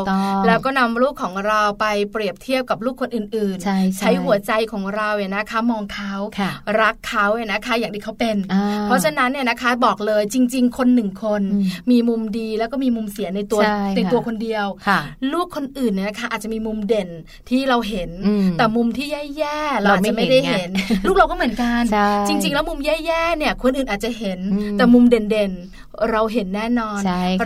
แล้วก็นำลูกของเราไปเปรียบเทียบกับลูกคนอื่นๆ ใชใช้หัวใจของเราเนี่ยนะคะ มองเขารักเขาเนี่ยนะคะ อย่างที่เขาเป็น เพราะฉะนั้นเนี่ยนะคะบอกเลยจริง ๆ คนหนึ่งคน มีมุมดีแล้วก็มีมุมเสียในตัวในตัวคนเดียว ลูกคนอื่นเนี่ยนะคะ อาจจะมีมุมเด่นที่เราเห็น แต่มุมที่แย่ๆเราอาจจะไม่ได้เห็น ลูกเราก็เหมือนกัน จริง ๆ แล้วมุมแย่ๆเนี่ยคนอื่นอาจจะเห็นแต่มุมเด่นๆ เราเห็นแน่นอน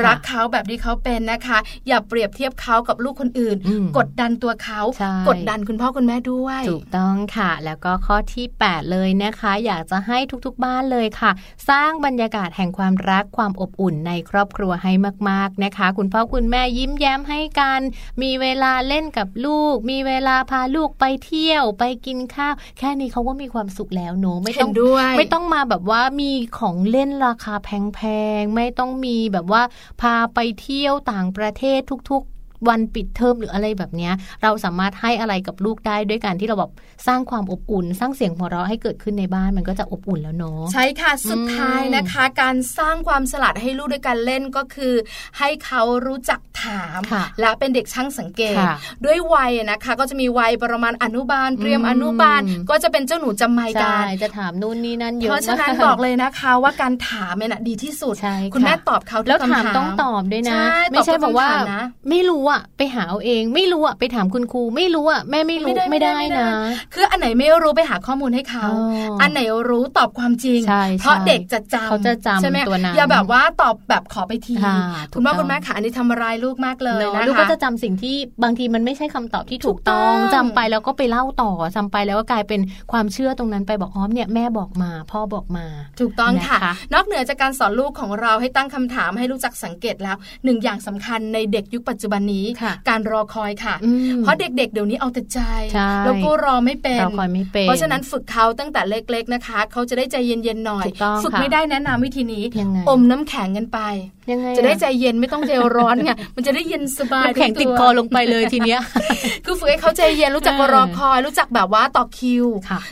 รักเขาแบบที่เขาเป็นนะคะ อย่าเปรียบเทียบเขากับลูกคนอื่น กดดันตัวเขา กดดันคุณพ่อคุณแม่ด้วย ถูกต้องค่ะ แล้วก็ข้อที่ 8 เลยนะคะ อยากจะให้ทุกๆบ้านเลยค่ะ สร้างบรรยากาศแห่งความรักความอบอุ่นในครอบครัวให้มาก ๆนะคะ คุณพ่อคุณแม่ยิ้มแย้มให้กัน มีเวลาเล่นกับลูก มีเวลาพาลูกไปเที่ยว ไปกินข้าว แค่นี้เขาก็มีความสุขแล้วหนูไม่ต้องด้วย ไม่ต้องมาแบบว่ามีของเล่นราคาแพงงไม่ต้องมีแบบว่าพาไปเที่ยวต่างประเทศทุก วันปิดเทอมหรืออะไรแบบนี้เราสามารถให้อะไรกับลูกได้ด้วยการที่เราแบบสร้างความอบอุ่น สร้างเสียงหัวเราะให้เกิดขึ้นในบ้านมันก็จะอบอุ่นแล้วเนาะใช่ค่ะสุดท้ายนะคะ การสร้างความสลัดให้ลูกด้วยการเล่นก็คือ ให้เขารู้จักถาม และเป็นเด็กช่างสังเกต ด้วยวัยนะคะ ก็จะมีวัยประมาณอนุบาลเตรียมอนุบาล ก็จะเป็นเจ้าหนูจำไม่กันจะถามนู่นนี่นั่นเยอะเพราะฉะนั้นบอกเลยนะคะว่าการถามเนี่ยดีที่สุด คุณแม่ตอบเขาแล้วถามต้องตอบด้วยนะ ไม่ใช่บอกว่าไม่รู้อะไปหาเอาเอง ไม่รู้อะไปถามคุณครู ไม่รู้อะแม่ไม่รู้ไม่ได้นะ คืออันไหนไม่รู้ไปหาข้อมูลให้เขา อันไหนรู้ตอบความจริง เพราะเด็กจะจำเขาจะจำใช่ไหมอย่าแบบว่าตอบแบบขอไปทีคุณพ่อคุณแม่ค่ะอันนี้ทำร้ายลูกมากเลยนะคะลูกก็จะจำสิ่งที่บางทีมันไม่ใช่คำตอบที่ถูกต้องจำไปแล้วก็ไปเล่าต่อจำไปแล้วก็กลายเป็นความเชื่อตรงนั้นไปบอกอ๋อเนี่ยแม่บอกมา พ่อบอกมา ถูกต้องค่ะ นอกเหนือจากการสอนลูกของเราให้ตั้งคำถามให้รู้จักสังเกตแล้วหนึ่งอย่างสำคัญในเด็กยุคปัจจุบันนี้การรอคอยค่ะ เพราะเด็กๆ เดี๋ยวนี้เอาแต่ใจ แล้วก็รอไม่เป็นรอคอยไม่เป็น เพราะฉะนั้นฝึกเขาตั้งแต่เล็กๆนะคะ เขาจะได้ใจเย็นๆหน่อย ฝึกไม่ได้แนะนำวิธีนี้ อมน้ำแข็งกันไปยังไงจะได้ใจเย็นไม่ต้องใจร้อนไงมันจะได้เย็นสบายแข็งติดคอลงไปเลยทีเนี้ย คือฝึกให้เขาใจเย็นรู้จักรอคอย รู้จักแบบว่าต่อคิว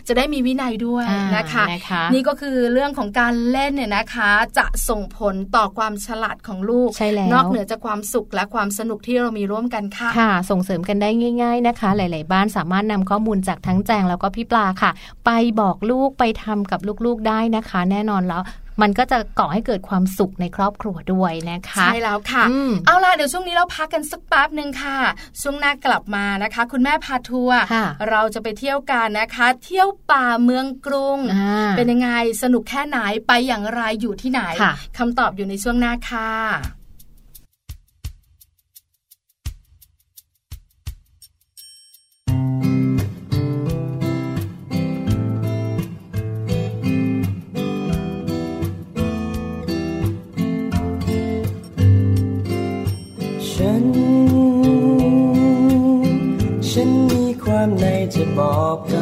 จะได้มีวินัยด้วยนะคะ นี่ก็คือเรื่องของการเล่นเนี่ยนะคะ จะส่งผลต่อความฉลาดของลูกใช่แล้วนอกเหนือจากความสุขและความสนุกที่เรามีร่วมกันค่ะค่ะ ส่งเสริมกันได้ง่าย ๆนะคะ หลาย ๆ บ้านสามารถนำข้อมูลจากทั้งแจงแล้วก็พี่ปลาค่ะ ไปบอกลูกไปทำกับลูกๆได้นะคะ แน่นอนแล้ว มันก็จะก่อให้เกิดความสุขในครอบครัวด้วยนะคะ ใช่แล้วค่ะเอาล่ะเดี๋ยวช่วงนี้เราพักกันสักแป๊บหนึ่งค่ะ ช่วงหน้ากลับมานะคะ คุณแม่พาทัวร์เราจะไปเที่ยวกันนะคะ เที่ยวป่าเมืองกรุง เป็นยังไงสนุกแค่ไหนไปอย่างไรอยู่ที่ไหนคำตอบอยู่ในช่วงหน้าค่ะ บอกกับ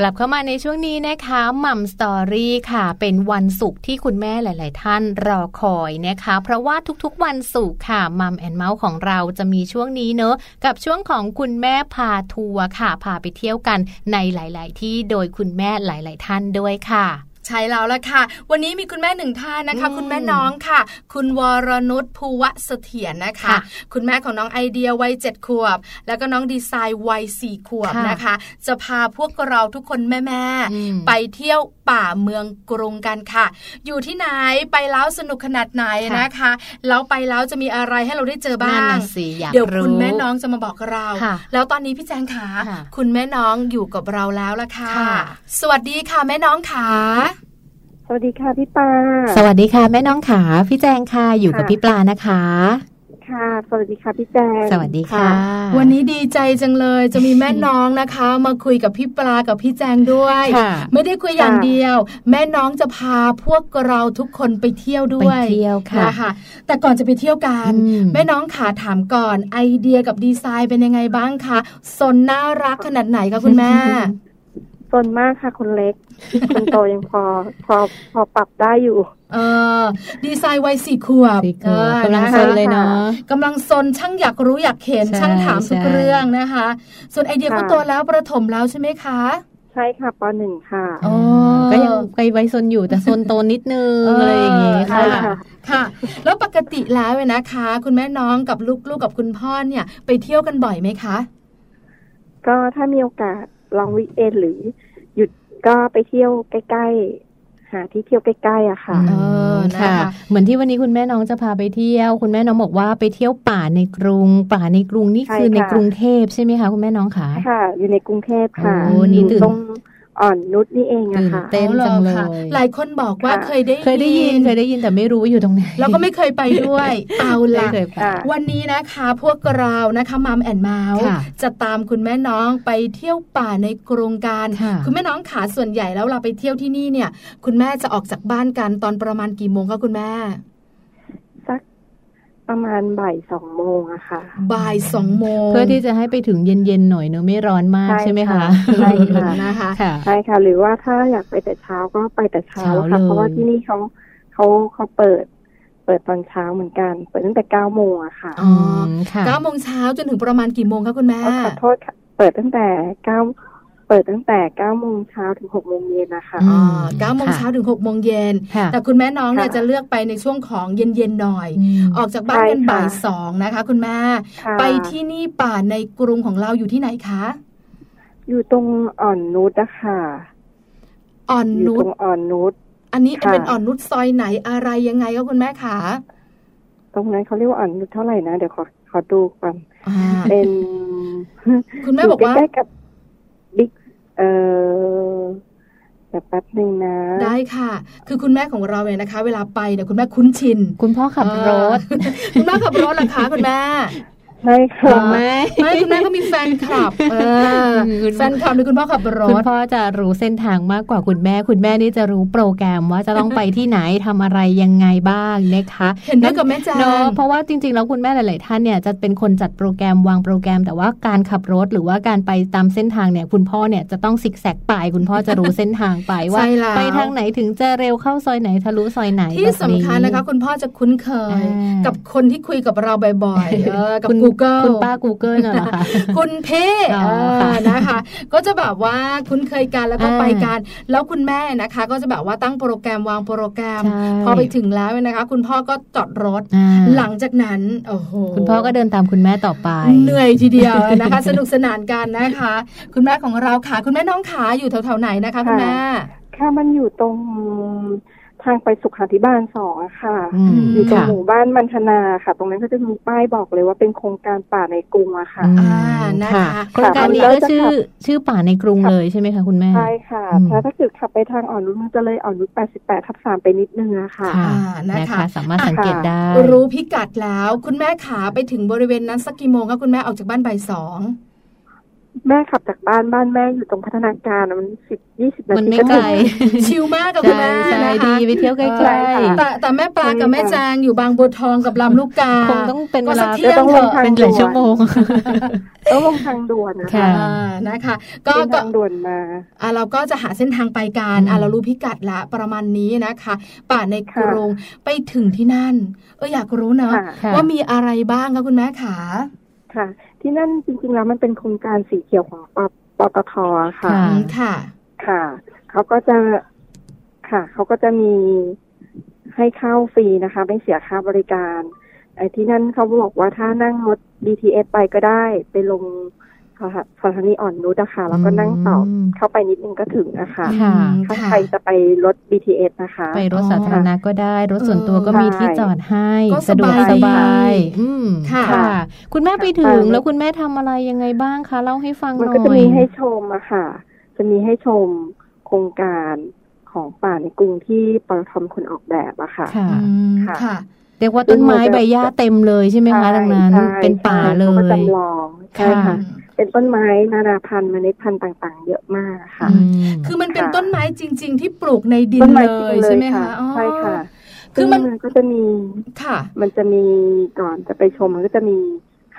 กลับเข้ามาในช่วงนี้นะคะ Mom Story ค่ะ เป็นวันศุกร์ที่คุณแม่หลาย ๆ ท่านรอคอยนะคะ เพราะว่าทุกๆวันศุกร์ค่ะ Mom and เมาท์ของเราจะมีช่วงนี้เนอะกับช่วงของคุณแม่พาทัวร์ค่ะ พาไปเที่ยวกันในหลาย ๆ ที่โดยคุณแม่หลาย ๆ ท่านด้วยค่ะ ใช่แล้วล่ะค่ะ วันนี้มีคุณแม่หนึ่งท่านนะคะ คุณแม่น้องค่ะ คุณวรนุชภูวะเสถียรนะคะ คุณแม่ของน้องไอเดียวัยเจ็ดขวบ แล้วก็น้องดีไซน์วัยสี่ขวบนะคะ จะพาพวกเราทุกคนแม่ๆไปเที่ยว ป่าเมืองกรุงกันค่ะ อยู่ที่ไหนไปแล้วสนุกขนาดไหนนะคะแล้วไปแล้วจะมีอะไรให้เราได้เจอบ้างเดี๋ยวคุณแม่น้องจะมาบอกเรา แล้วตอนนี้พี่แจงขาคุณแม่น้องอยู่กับเราแล้วละค่ะ สวัสดีค่ะแม่น้องขาสวัสดีค่ะพี่ปลา สวัสดีค่ะแม่น้องขาพี่แจงค่ะอยู่กับพี่ปลานะคะ ค่ะ สวัสดีค่ะพี่แจงสวัสดีค่ะ วันนี้ดีใจจังเลย จะมีแม่น้องนะคะ มาคุยกับพี่ปลากับพี่แจงด้วย ไม่ได้คุยอย่างเดียว แม่น้องจะพาพวกเราทุกคนไปเที่ยวด้วยไปเที่ยวค่ะนะคะแต่ก่อนจะไปเที่ยวกัน แม่น้องขาถามก่อนไอเดียกับดีไซน์เป็นยังไงบ้างคะสนน่ารักขนาดไหนคะคุณแม่ สนมากค่ะคนเล็ก คนโตยังพอพอพอปรับได้อยู่ เออ ดีไซน์วัยสี่ขวบกำลังซนเลยเนาะกำลังซนช่างอยากรู้อยากเห็นช่างถามทุกเรื่องนะคะ ส่วนไอเดียก็โตแล้วประถมแล้วใช่ไหมคะใช่ค่ะปหนึ่งค่ะอ๋อก็ยังไปไว้ซนอยู่แต่ซนโตนิดนึงอะไรอย่างงี้ค่ะค่ะ แล้วปกติแล้วนะคะ คุณแม่น้องกับลูกๆกับคุณพ่อเนี่ย ไปเที่ยวกันบ่อยไหมคะ ก็ถ้ามีโอกาส ลองวิเอนหรือหยุดก็ไปเที่ยวใกล้หาที่เที่ยวใกล้ๆอะค่ะเออค่ะ เหมือนที่วันนี้คุณแม่น้องจะพาไปเที่ยว คุณแม่น้องบอกว่าไปเที่ยวป่าในกรุง ป่าในกรุงนี่คือในกรุงเทพใช่ไหมคะคุณแม่น้องคะค่ะ อยู่ในกรุงเทพค่ะโอ้นี่ตื่น อ่อนนุชนี่เองอะค่ะเต้นจังเลยหลายคนบอกว่าเคยได้เคยได้ยินเคยได้ยินแต่ไม่รู้ว่าอยู่ตรงไหนแล้วก็ไม่เคยไปด้วยเอาละวันนี้นะคะพวกเรานะคะมัมแอนเมาส์จะตามคุณแม่น้องไปเที่ยวป่าในกรุงการ คุณแม่น้องขาส่วนใหญ่แล้วเราไปเที่ยวที่นี่เนี่ย คุณแม่จะออกจากบ้านกันตอนประมาณกี่โมงคะคุณแม่ ประมาณบ่ายสองโมงอะค่ะ บ่ายสองโมงเพื่อที่จะให้ไปถึงเย็นๆหน่อยเนอะไม่ร้อนมากใช่ไหมคะใช่ค่ะนะคะใช่ค่ะ หรือว่าถ้าอยากไปแต่เช้าก็ไปแต่เช้าค่ะเพราะว่าที่นี่เขาเขาเขาเปิด เปิดตอนเช้าเหมือนกัน เปิดตั้งแต่เก้าโมงอะค่ะอ๋อเก้าโมงเช้าจนถึงประมาณกี่โมงคะคุณแม่ขอโทษค่ะเปิดตั้งแต่เก้า เปิดตั้งแต่เก้าโมงเช้าถึงหกโมงเย็นนะคะอ๋อเก้าโมงเช้าถึงหกโมงเย็น แต่คุณแม่น้องเนี่ยจะเลือกไปในช่วงของเย็นๆหน่อย ออกจากบ้านกันบ่ายสองนะคะ คุณแม่ ไปที่นี่ป่าในกรุงของเราอยู่ที่ไหนคะ อยู่ตรงอ่อนนุชนะคะอ่อนนุชตรงอ่อนนุช อันนี้เป็นอ่อนนุชซอยไหนอะไรยังไงก็คุณแม่คะตรงนั้นเขาเรียกว่าอ่อนนุชเท่าไหร่นะเดี๋ยวขอขอดูก่อนเป็นคุณแม่บอกว่าใกล้กับบิ๊ก เออแต่แป๊บหนึ่งนะ ได้ค่ะ คือคุณแม่ของเราเนี่ยนะคะ เวลาไปเนี่ยคุณแม่คุ้นชิน คุณพ่อขับรถ คุณแม่ขับรถล่ะคะคุณแม่ ไม่ค่ะไม่ไม่คุณแม่ก็มีแฟนคลับแฟนคลับหรือคุณพ่อขับรถคุณพ่อจะรู้เส้นทางมากกว่าคุณแม่ คุณแม่นี่จะรู้โปรแกรมว่าจะต้องไปที่ไหนทำอะไรยังไงบ้างนะคะเห็นด้วยกับแม่จางเพราะว่าจริงๆแล้วคุณแม่หลาย ๆ ท่านเนี่ยจะเป็นคนจัดโปรแกรมวางโปรแกรม แต่ว่าการขับรถหรือว่าการไปตามเส้นทางเนี่ยคุณพ่อเนี่ยจะต้องซิกแซกไปคุณพ่อจะรู้เส้นทางไปว่าไปทางไหนถึงจะเร็วเข้าซอยไหนทะลุซอยไหนที่สำคัญนะคะ คุณพ่อจะคุ้นเคย กับคนที่คุยกับเราบ่อยๆกับ Google คุณป้า Google น่ะคะคุณเพ่นะคะ ก็จะแบบว่าคุ้นเคยกันแล้วก็ไปกันแล้วคุณแม่นะคะ ก็จะแบบว่าตั้งโปรแกรมวางโปรแกรม พอไปถึงแล้วนะคะ คุณพ่อก็จอดรถหลังจากนั้นโอ้โหคุณพ่อก็เดินตามคุณแม่ต่อไป เหนื่อยทีเดียวนะคะ สนุกสนานกันนะคะ คุณแม่ของเราค่ะ คุณแม่น้องขาอยู่แถวๆไหนนะคะคุณแม่ค่ะมันอยู่ตรง ทางไปสุขาธิบาลสองอะค่ะ อยู่ตรงหมู่บ้านมันธนาค่ะ ตรงนั้นก็จะมีป้ายบอกเลยว่าเป็นโครงการป่าในกรุงอะค่ะอ่านะคะโครงการนี้ก็ชื่อชื่อป่าในกรุงเลยใช่ไหมคะคุณแม่ใช่ค่ะถ้าถ้าเกิดขับไปทางอ่อนนุชจะเลยอ่อนนุชแปดสิบแปดทับสามไปนิดนึงอะค่ะนะคะสามารถสังเกตได้ รู้พิกัดแล้ว คุณแม่ขาไปถึงบริเวณนั้นสักกี่โมงคะคุณแม่ออกจากบ้านบ่ายสอง แม่ขับจากบ้านบ้านแม่อยู่ตรงพัฒนาการมันสิบยี่สิบนาทีมันไม่ไกลชิลมากกับคุณแม่ดีไปเที่ยวใกล้ๆแต่แต่แม่ปลากับแม่จางอยู่บางบัวทองกับลำลูกกาคงต้องเป็นเวลาต้องลงทางเป็นหลายชั่วโมงต้องลงทางด่วนนะคะนะคะ ก็ทางด่วนมาอ่าเราก็จะหาเส้นทางไปกันอ่าเรารู้พิกัดละประมาณนี้นะคะ ป่าในกรุงไปถึงที่นั่น เอออยากรู้เนาะว่ามีอะไรบ้างคะคุณแม่ขาค่ะ ที่นั่นจริงๆแล้วมันเป็นโครงการสีเขียวของปปตทค่ะ ค่ะ ค่ะ เขาก็จะ ค่ะ เขาก็จะมีให้เข้าฟรีนะคะ ไม่เสียค่าบริการไอ้ที่นั่นเขาบอกว่าถ้านั่งรถ BTS ไปก็ได้ ไปลง สถานีอ่อนนุชนะคะแล้วก็นั่งต่อเข้าไปนิดนึงก็ถึงนะคะถ้าใครจะไปรถ BTS นะคะ ไปรถสาธารณะก็ได้ รถส่วนตัวก็มีที่จอดให้สะดวกสบายอืมค่ะ คุณแม่ไปถึงแล้วคุณแม่ทำอะไรยังไงบ้างคะเล่าให้ฟังหน่อยมันก็จะมีให้ชมอะค่ะ จะมีให้ชมโครงการของป่าในกรุงที่ปตทคนออกแบบอะค่ะ ค่ะ เรียกว่าต้นไม้ใบหญ้าเต็มเลยใช่ไหมคะดังนั้น เป็นป่าเลยจำลองใช่ค่ะเป็นต้นไม้นานาพันธุ์เมล็ดพันธุ์ต่างๆ เยอะมากค่ะ คือมันเป็นต้นไม้จริง ๆ ที่ปลูกในดินเลยใช่ไหมคะใช่ค่ะ คือมันก็จะมีค่ะ มันจะมีก่อนจะไปชมมันก็จะมี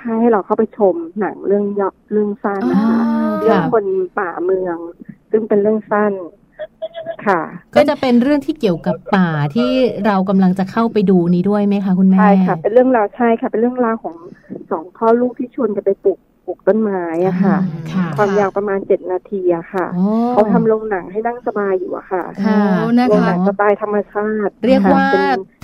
ให้เราเข้าไปชมหนังเรื่องยอเรื่องสั้นนะคะเรื่องคนป่าเมือง ซึ่งเป็นเรื่องสั้น ค่ะ ก็จะเป็นเรื่องที่เกี่ยวกับป่าที่เรากำลังจะเข้าไปดูนี้ด้วยไหมคะคุณแม่ใช่ค่ะ เป็นเรื่องราวใช่ค่ะ เป็นเรื่องราวของสองพ่อลูกที่ชวนกันไปปลูก ปลูกต้นไม้อะค่ะ ความยาวประมาณเจ็ดนาทีอะค่ะเขาทำโรงหนังให้นั่งสบายอยู่อะค่ะโรงหนังสไตล์ธรรมชาติเรียกว่า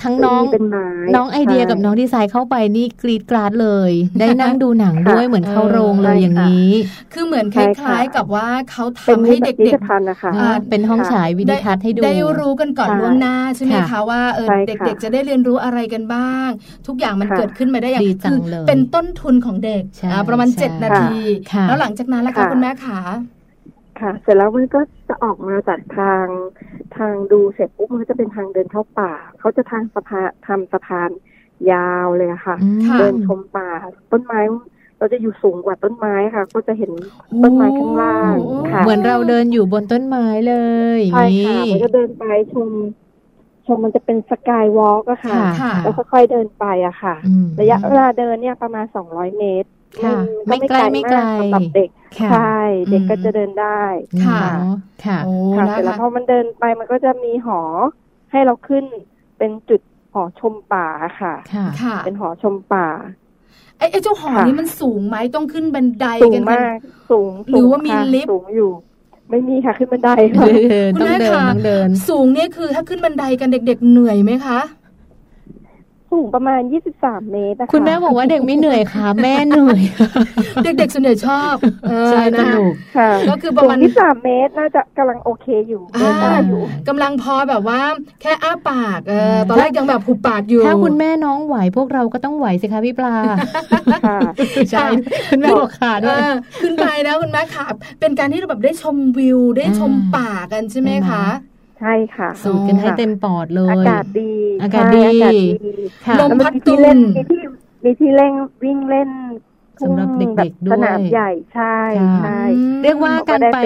ทั้งน้อง เป็นไม้น้องไอเดียกับน้องดีไซน์เข้าไปนี่กรีดกราดเลย ได้นั่งดูหนังด้วยเหมือนเข้าโรงเลยอย่างนี้คือเหมือนคล้ายๆกับว่าเขาทำให้เด็กๆนะคะเป็นห้องฉายวิดีทัศน์ให้ดู ได้รู้กันก่อนล่วงหน้าใช่ไหมคะว่าเออเด็กๆ จะได้เรียนรู้อะไรกันบ้าง ทุกอย่างมันเกิดขึ้นมาได้อย่างคือเป็นต้นทุนของเด็กประมาณเจ็ดนาที แล้วหลังจากนั้นล่ะคะคุณแม่ขาค่ะ เสร็จแล้วมันก็จะออกมาจากทางทางดูเสร็จปุ๊บมันก็จะเป็นทางเดินเข้าป่า เขาจะทางสะพานทำสะพานยาวเลยค่ะ เดินชมป่า ต้นไม้เราจะอยู่สูงกว่าต้นไม้ค่ะ ก็จะเห็นต้นไม้ข้างล่างค่ะเหมือนเราเดินอยู่บนต้นไม้เลยใช่ค่ะมันก็เดินไปชมชมมันจะเป็นสกายวอล์กอะค่ะ แล้วค่อยๆเดินไปอะค่ะ ระยะเวลาเดินเนี่ยประมาณสองร้อยเมตร ค่ะไม่ไกลไม่ไกลสำหรับเด็กใช่เด็กก็จะเดินได้ค่ะค่ะโอ้เสร็จแล้วพอมันเดินไปมันก็จะมีหอให้เราขึ้นเป็นจุดหอชมป่าค่ะ ค่ะ เป็นหอชมป่าไอ้เจ้าหอนี้มันสูงไหมต้องขึ้นบันไดกันมากสูงหรือว่ามีลิฟต์สูงอยู่ ไม่มีค่ะขึ้นบันไดค่ะคุณแม่ค่ะสูงเนี่ยคือถ้าขึ้นบันไดกันเด็ก ๆ เหนื่อยไหมคะ สูงประมาณ 23 เมตรคุณแม่บอกว่าเด็กไม่เหนื่อยค่ะ แม่เหนื่อย เด็กๆส่วนใหญ่ชอบใช่นะค่ะก็คือประมาณ23 เมตรน่าจะกำลังโอเคอยู่ได้อยู่กำลังพอแบบว่า แค่อ้าปากเออตอนแรกยังแบบผูปากอยู่ถ้าคุณแม่น้องไหวพวกเราก็ต้องไหวสิคะพี่ปลาใช่คุณแม่บอกขาด้วยขึ้นไปนะคุณแม่ค่ะเป็นการที่เราแบบได้ชมวิวได้ชมป่ากันใช่ไหมคะใช่ค่ะ สูดกันให้เต็มปอดเลย อากาศดี อากาศดีลมพัดตุนมีที่มีที่เล่นวิ่งเล่นสำหรับเด็กๆด้วยสนามใหญ่ใช่ใช่เรียกว่าการไป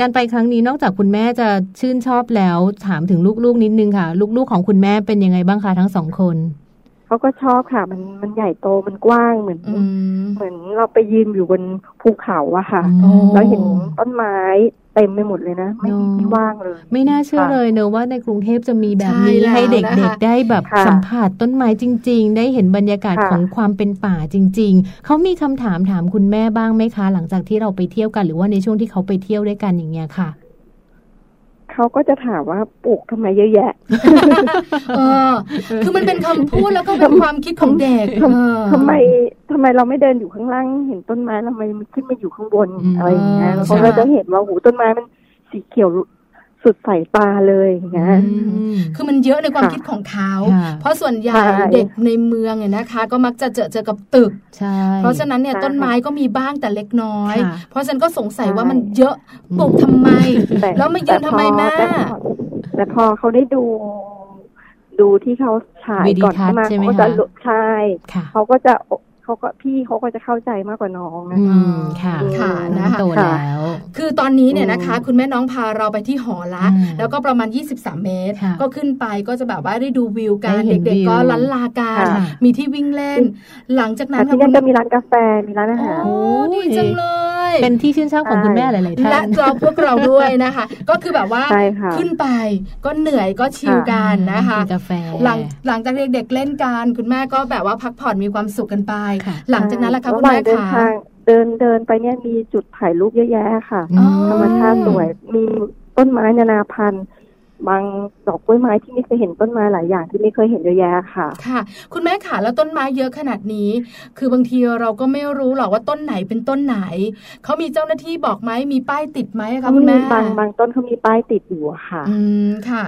การไปครั้งนี้นอกจากคุณแม่จะชื่นชอบแล้วถามถึงลูกๆนิดนึงค่ะ ลูกๆของคุณแม่เป็นยังไงบ้างคะทั้งสองคนเขาก็ชอบค่ะ มันมันใหญ่โตมันกว้างเหมือนเหมือนเราไปยืนอยู่บนภูเขาอะค่ะแล้วเห็นต้นไม้ เต็มไปหมดเลยนะ ไม่มีที่ว่างเลย ไม่น่าเชื่อเลยเนอะว่าในกรุงเทพจะมีแบบนี้ให้เด็กๆได้แบบสัมผัสต้นไม้จริง ๆ ได้เห็นบรรยากาศของความเป็นป่าจริง ๆ เขามีคำถามถามคุณแม่บ้างไหมคะ หลังจากที่เราไปเที่ยวกัน หรือว่าในช่วงที่เขาไปเที่ยวด้วยกันอย่างเงี้ยค่ะ เขาก็จะถามว่าปลูกทำไมเยอะแยะเออคือมันเป็นคำพูดแล้วก็เป็นความคิดของเด็กทำไมทำไมเราไม่เดินอยู่ข้างล่างเห็นต้นไม้ทำไมมันขึ้นมาอยู่ข้างบนอะไรอย่างเงี้ยเขาก็จะเห็นว่าหูต้นไม้มันสีเขียว สุดสายตาเลยอย่างเงี้ยคือมันเยอะในความคิดของเขา เพราะส่วนใหญ่เด็กในเมืองเนี่ยนะคะ ก็มักจะเจอเจอกับตึก เพราะฉะนั้นเนี่ยต้นไม้ก็มีบ้างแต่เล็กน้อย เพราะฉะนั้นก็สงสัยว่ามันเยอะปลูกทำไม แล้วไม่ยืนทำไมแม่แต่พอเขาได้ดูดูที่เขาฉายก่อนเข้ามาเขาก็จะใช่เขาก็จะ เขาก็พี่เขาก็จะเข้าใจมากกว่าน้องนะคะค่ะค่ะนะคะโตแล้ว คือตอนนี้เนี่ยนะคะ คุณแม่น้องพาเราไปที่หอละ แล้วก็ประมาณ 23 เมตร ก็ขึ้นไปก็จะแบบว่าได้ดูวิวกันเด็กๆก็ลันลาการมีที่วิ่งเล่น หลังจากนั้นที่นั่นก็มีร้านกาแฟมีร้านอาหารโอ้ดีจังเลย เป็นที่ชื่นชอบของคุณแม่หลายๆท่านและเราพวกเราด้วยนะคะ ก็คือแบบว่าขึ้นไปก็เหนื่อยก็ชิลกันนะคะกาแฟหลังหลังจากเด็กๆเล่นกันคุณแม่ก็แบบว่าพักผ่อนมีความสุขกันไปหลังจากนั้นล่ะคะคุณแม่คะเดินเดินไปเนี่ยมีจุดถ่ายรูปเยอะแยะค่ะธรรมชาติสวยมีต้นไม้นานาพันธุ์บางดอกกล้วยไม้ที่ไม่เคยเห็นต้นไม้หลายอย่างที่ไม่เคยเห็นเยอะแยะค่ะ ค่ะ คุณแม่ขาแล้วต้นไม้เยอะขนาดนี้ คือบางทีเราก็ไม่รู้หรอกว่าต้นไหนเป็นต้นไหนเขามีเจ้าหน้าที่บอกไหมมีป้ายติดไหมคะคุณแม่บางบางต้นเขามีป้ายติดอยู่ค่ะ อืมค่ะ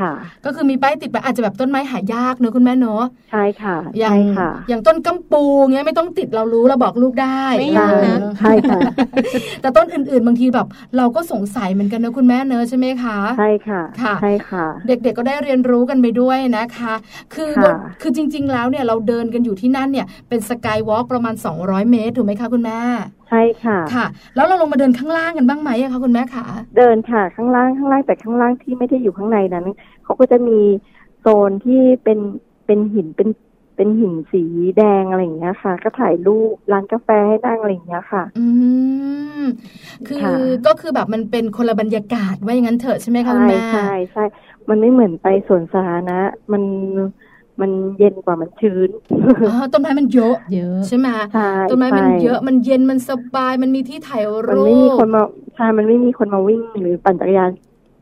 ค่ะ ก็คือมีป้ายติดแบบอาจจะแบบต้นไม้หายากเนอะคุณแม่เนอะใช่ค่ะใช่ค่ะ อย่างต้นกัมปูเงี้ยไม่ต้องติดเรารู้เราบอกลูกได้ไม่ยากนะใช่ค่ะ แต่ต้นอื่นๆ บางทีแบบ เราก็สงสัยเหมือนกันนะคุณแม่เนอะใช่ไหมคะใช่ค่ะค่ะใช่ค่ะ เด็กๆก็ได้เรียนรู้กันไปด้วยนะคะ คือคือจริง ๆ แล้วเนี่ยเราเดินกันอยู่ที่นั่นเนี่ยเป็นสกายวอล์กประมาณ 200 เมตรถูกไหมคะคุณแม่ ใช่ค่ะค่ะ แล้วเราลงมาเดินข้างล่างกันบ้างไหมคะคุณแม่คะเดินค่ะข้างล่างข้างล่างแต่ข้างล่างที่ไม่ได้อยู่ข้างในนั้นเขาก็จะมีโซนที่เป็นเป็นหินเป็นเป็นหินสีแดงอะไรอย่างเงี้ยค่ะ ก็ถ่ายรูปร้านกาแฟให้นั่งอะไรอย่างเงี้ยค่ะ อืมคือก็คือแบบมันเป็นคนละบรรยากาศว่าอย่างนั้นเถอะใช่ไหมคะคุณแม่ใช่ใช่มันไม่เหมือนไปสวนสาธารณะมัน มันเย็นกว่ามันชื้นต้นไม้มันเยอะเยอะใช่ไหมต้นไม้มันเยอะมันเย็นมันสบายมันมีที่ถ่ายรูปมันไม่มีคนมาใช่มันไม่มีคนมาวิ่งหรือปั่นจักรยาน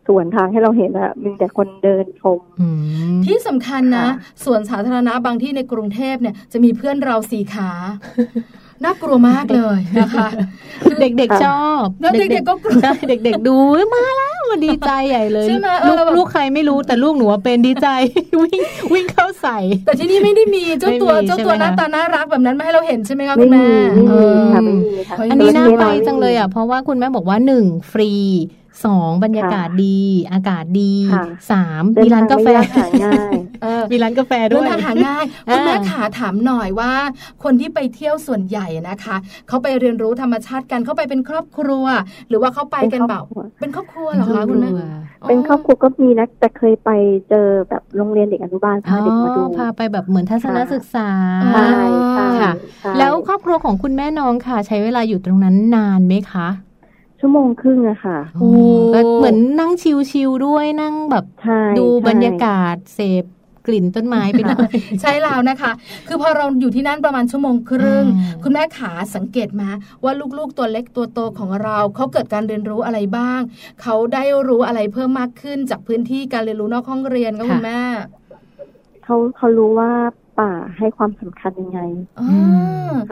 สวนทางให้เราเห็นอะมีแต่คนเดินชมที่สำคัญนะสวนสาธารณะบางที่ในกรุงเทพเนี่ยจะมีเพื่อนเราสี่ขา น่ากลัวมากเลยนะคะเด็กๆชอบแล้วเด็กๆก็กลัวเด็ก ๆ ดูมาแล้วดีใจใหญ่เลยลูกลูกใครไม่รู้แต่ลูกหนูเป็นดีใจวิ่งวิ่งเข้าใส่ แต่ที่นี่ไม่ได้มีเจ้าตัวเจ้าตัวหน้าตาน่ารักแบบนั้นมาให้เราเห็นใช่ไหมคะคุณแม่อันนี้น่าไปจังเลยอะเพราะว่าคุณแม่บอกว่าหนึ่งฟรี สองบรรยากาศดี อากาศดีสามมีร้านกาแฟหาง่ายมีร้านกาแฟด้วยหาง่ายคุณแม่ขาถามหน่อยว่า คนที่ไปเที่ยวส่วนใหญ่นะคะเขาไปเรียนรู้ธรรมชาติกันเขาไปเป็นครอบครัว หรือว่าเขาไปกันแบบเป็นครอบครัวเหรอคะคุณแม่เป็นครอบครัวก็มีนะ แต่เคยไปเจอแบบโรงเรียนเด็กอนุบาลพาเด็กมาดูพาไปแบบเหมือนทัศนศึกษาใช่ค่ะ แล้วครอบครัวของคุณแม่น้องค่ะ ใช้เวลาอยู่ตรงนั้นนานไหมคะ ชั่วโมงครึ่งอะค่ะโอ้ก็เหมือนนั่งชิวๆด้วยนั่งแบบดูบรรยากาศเสพกลิ่นต้นไม้ไปด้วยใช่แล้วนะคะ คือพอเราอยู่ที่นั่นประมาณชั่วโมงครึ่ง คุณแม่ขาสังเกตมาว่าลูกๆตัวเล็กตัวโตของเราเขาเกิดการเรียนรู้อะไรบ้าง เขาได้รู้อะไรเพิ่มมากขึ้นจากพื้นที่การเรียนรู้นอกห้องเรียนก็คุณแม่เขาเขารู้ว่าป่าให้ความสำคัญยังไง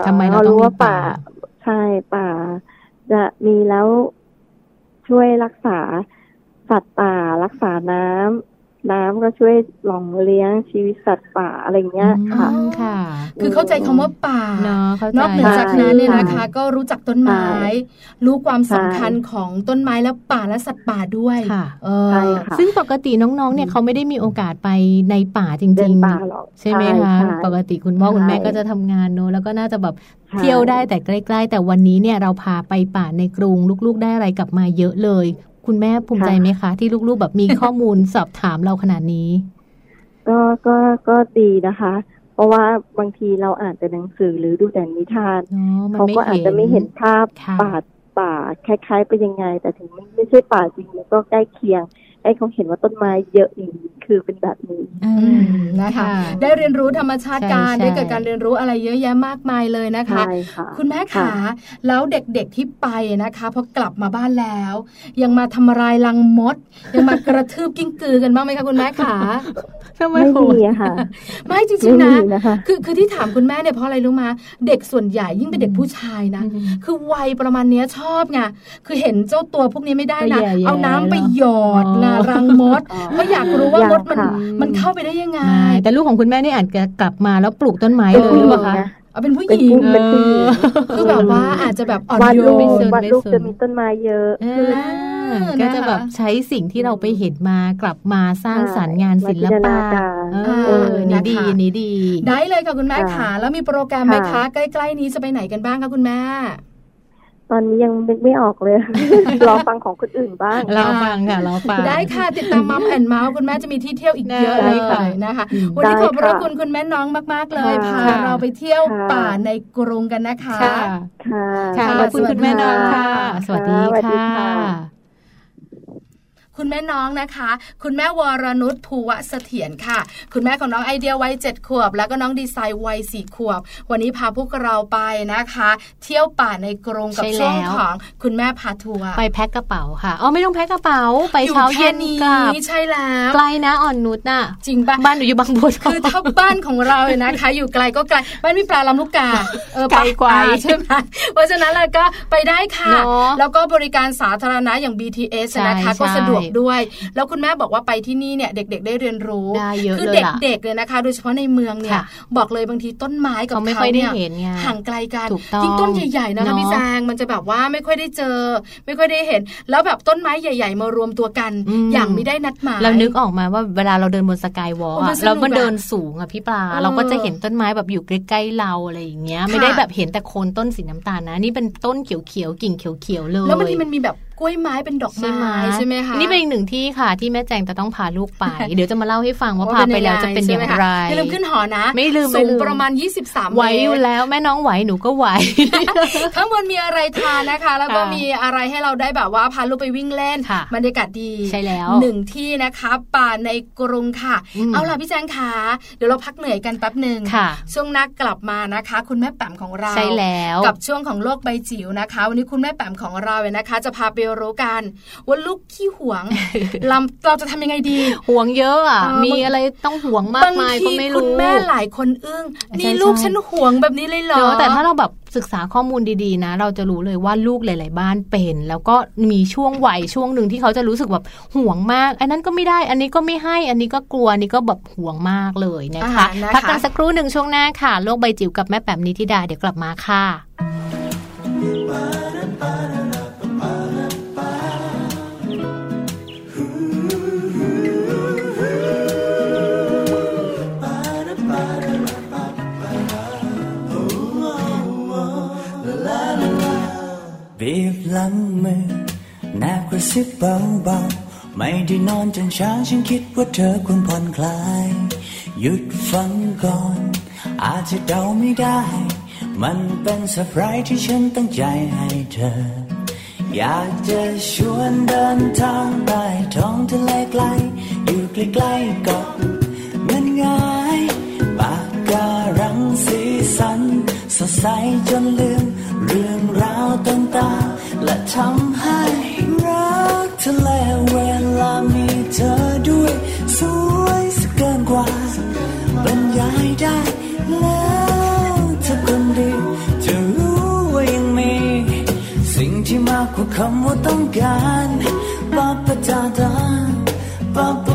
ทำไมเรารู้ว่าป่า ใช่ป่า จะมีแล้วช่วยรักษาสัตว์ป่ารักษาน้ำ น้ำก็ช่วยหล่องเลี้ยงชีวิตสัตว์ป่าอะไรเงี้ยค่ะค่ะ คือเข้าใจคำว่าป่าเนาะนอกเหนือจากนั้นเนี่ยนะคะ ก็รู้จักต้นไม้ รู้ความสำคัญของต้นไม้และป่าและสัตว์ป่าด้วยค่ะซึ่งปกติน้องๆ เนี่ยเขาไม่ได้มีโอกาสไปในป่าจริงๆใช่ไหมคะปกติคุณพ่อคุณแม่ก็จะทำงานเนอะแล้วก็น่าจะแบบเที่ยวได้แต่ใกล้ ๆ แต่วันนี้เนี่ยเราพาไปป่าในกรุงลูกๆได้อะไรกลับมาเยอะเลย คุณแม่ภูมิใจไหมคะ ที่ลูกๆแบบมีข้อมูลสอบถามเราขนาดนี้ ก็ก็ก็ดีนะคะ เพราะว่าบางทีเราอ่านแต่หนังสือหรือดูแต่นิทานเขาก็อาจจะไม่เห็นภาพป่าป่าคล้าย ๆ ไปยังไง แต่ถึงไม่ใช่ป่าจริงก็ใกล้เคียง ให้เขาเห็นว่าต้นไม้เยอะอย่างนี้คือเป็นแบบนี้นะคะ ได้เรียนรู้ธรรมชาติการได้เกิดการเรียนรู้อะไรเยอะแยะมากมายเลยนะคะ คุณแม่ขาแล้วเด็กๆที่ไปนะคะพอกลับมาบ้านแล้ว ยังมาทำลายรังมด ยังมากระทืบกิ้งกือกันบ้างไหมคะคุณแม่ขาไม่มีค่ะ ไม่จริงๆนะคือคือที่ถามคุณแม่เนี่ยเพราะอะไรรู้มาเด็กส่วนใหญ่ยิ่งเป็นเด็กผู้ชายนะ คือวัยประมาณนี้ชอบไงคือเห็นเจ้าตัวพวกนี้ไม่ได้นะเอาน้ำไปหยอดนะรังมดเพราะอยากรู้ว่ามดมันมันเข้าไปได้ยังไง แต่ลูกของคุณแม่นี่อาจจะกลับมาแล้วปลูกต้นไม้เลยหรือเปล่าคะเอาเป็นผู้หญิงเป็นผู้หญิงคือแบบว่าอาจจะแบบอ่อนโยนวันลูกจะมีต้นไม้เยอะก็จะแบบใช้สิ่งที่เราไปเห็นมากลับมาสร้างสรรค์งานศิลปะนี่ดีนี่ดี ได้เลยค่ะคุณแม่ขาแล้วมีโปรแกรมไหมคะ ใกล้ ๆ นี้จะไปไหนกันบ้างคะคุณแม่ ตอนนี้ยังนึกไม่ออกเลย รอฟังของคนอื่นบ้างรอฟังค่ะรอฟัง ได้ค่ะ ติดตามมัมแอนเมาส์คุณแม่จะมีที่เที่ยวอีกเยอะเลยนะคะ วันนี้ขอบพระคุณคุณแม่น้องมาก ๆ เลย พาเราไปเที่ยวป่าในกรุงกันนะคะ ค่ะ ขอบคุณคุณแม่น้องค่ะ สวัสดีค่ะ คุณแม่น้องนะคะ คุณแม่วรนุชภูวเสถียรค่ะ คุณแม่ของน้องไอเดียวัยเจ็ดขวบ แล้วก็น้องดีไซน์วัยสี่ขวบ วันนี้พาพวกเราไปนะคะ เที่ยวป่าในกรงกับช่วงของคุณแม่พาทัวร์ไปแพ็คกระเป๋าค่ะอ๋อไม่ต้องแพ็คกระเป๋าไปเช้าเย็นนี้ใช่แล้วไกลนะอ่อนนุชน่ะจริงปะบ้านหนูอยู่บางบัวคือถ้าบ้านของเราเลยนะคะ อยู่ไกลก็ไกลบ้านพี่ปลาลำลูกกาเออไกลกว่าใช่ไหมเพราะฉะนั้นเราก็ไปได้ค่ะ แล้วก็บริการสาธารณะอย่าง BTS นะคะก็สะดวกด้วย แล้วคุณแม่บอกว่าไปที่นี่เนี่ยเด็ก ๆ ได้เรียนรู้คือเด็กๆเลยนะคะ โดยเฉพาะในเมืองเนี่ยบอกเลยบางทีต้นไม้กับเขาเนี่ยห่างไกลกันยิ่งต้นใหญ่ๆนะคะพี่แจงมันจะแบบว่าไม่ค่อยได้เจอ ไม่ค่อยได้เห็น แล้วแบบต้นไม้ใหญ่ ๆ มารวมตัวกัน อย่างไม่ได้นัดหมายเรานึกออกมาว่าเวลาเราเดินบนสกายวอล์กเราก็เดินสูงอะพี่ปลาเราก็จะเห็นต้นไม้แบบอยู่ใกล้ๆเราอะไรอย่างเงี้ยไม่ได้แบบเห็นแต่โคนต้นสีน้ำตาลนะ นี่เป็นต้นเขียวๆกิ่งเขียวๆเลยแล้วบางทีมันมีแบบ กล้วยไม้เป็นดอกไม้ใช่ไหมคะนี่เป็นอีกหนึ่งที่ค่ะที่แม่แจงจะต้องพาลูกไป เดี๋ยวจะมาเล่าให้ฟังว่าพาไปแล้วจะเป็นอย่างไรไม่ลืมขึ้นหอนะ ไม่ลืมสูงประมาณ 23ไหวอยู่แล้วแม่น้องไหวหนูก็ไหวข้างบนมีอะไรทานนะคะ แล้วก็มีอะไรให้เราได้แบบว่าพาลูกไปวิ่งเล่นบรรยากาศดีใช่แล้วหนึ่งที่นะคะป่าในกรุงค่ะ เอาล่ะพี่แจงขาเดี๋ยวเราพักเหนื่อยกันแป๊บหนึ่งช่วงนักกลับมานะคะ คุณแม่แป๋มของเราใช่แล้ว กับช่วงของโลกใบจิ๋วนะคะ วันนี้คุณแม่แป๋มของเราเนี่ยนะคะ จะพาไปรู้กันว่าลูกขี้หวงลำเราจะทำยังไงดีหวงเยอะอะมีอะไรต้องหวงมากมายก็ไม่รู้คุณแม่หลายคนอึ้งนี่ลูกฉันหวงแบบนี้เลยเหรอแต่ถ้าเราแบบศึกษาข้อมูลดีๆนะ เราจะรู้เลยว่าลูกหลาย ๆ บ้านเป็น แล้วก็มีช่วงวัยช่วงหนึ่งที่เขาจะรู้สึกแบบห่วงมาก อันนั้นก็ไม่ได้ อันนี้ก็ไม่ให้ อันนี้ก็กลัว อันนี้ก็แบบห่วงมากเลยนะคะพักกันสักครู่หนึ่งช่วงหน้าค่ะ โลกใบจิ๋วกับแม่แป๋มนิธิดาเดี๋ยวกลับมาค่ะ ลังมือแนบกระซิบเบาๆ ไม่ได้นอนจนเช้าฉันคิดว่าเธอควรผ่อนคลาย หยุดฟังก่อน อาจจะเดาไม่ได้ มันเป็นเซอร์ไพรส์ที่ฉันตั้งใจให้เธอ อยากจะชวนเดินทางไปท้องทะเลไกล อยู่ใกล้ๆกับเงินง่ายปากการังสีสันสดใสจนลืม เรื่องราวต่างๆ และทำให้รักเธอและเวลามีเธอด้วยสวยสเกินกว่าบรรยายได้แล้วเธอคนดีจะรู้ว่ายังมี สิ่งที่มากกว่าคำว่าต้องการปาปะดาดาปาป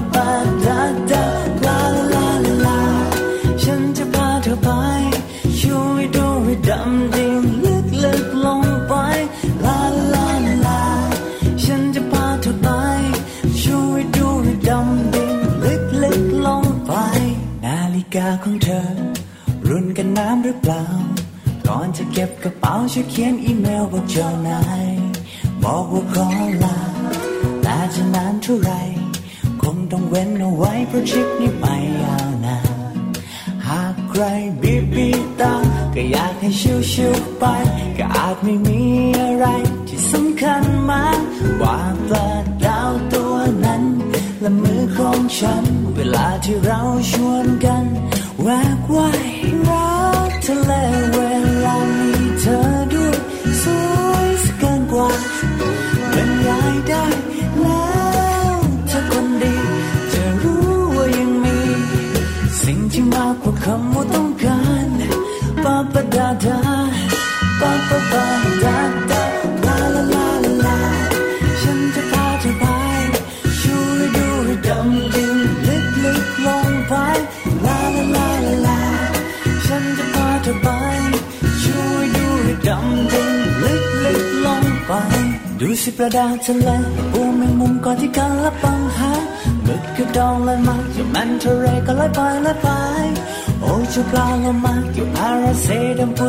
ช่วยเขียนอีเมลบอกเจ้านายบอกว่าขอลาแต่จะนานเท่าไรคงต้องเว้นเอาไว้เพราะทริปนี้ไปยาวนานหากใครบีบีตาก็อยากให้ชิวๆไป ก็อาจไม่มีอะไรที่สำคัญมากกว่าปลาดาวตัวนั้น และมือของฉัน เวลาที่เราชวนกัน แวกว่ายรักทะเล ดูสิประดาทะเลปูแมงมุมก่อนที่กันละปังหาหมึกกระดองลอยมาอยู่มันทะเลก็ลอยไปลอยไป โอ้เจ้าปลาละมากอยู่อาราเซดำพุ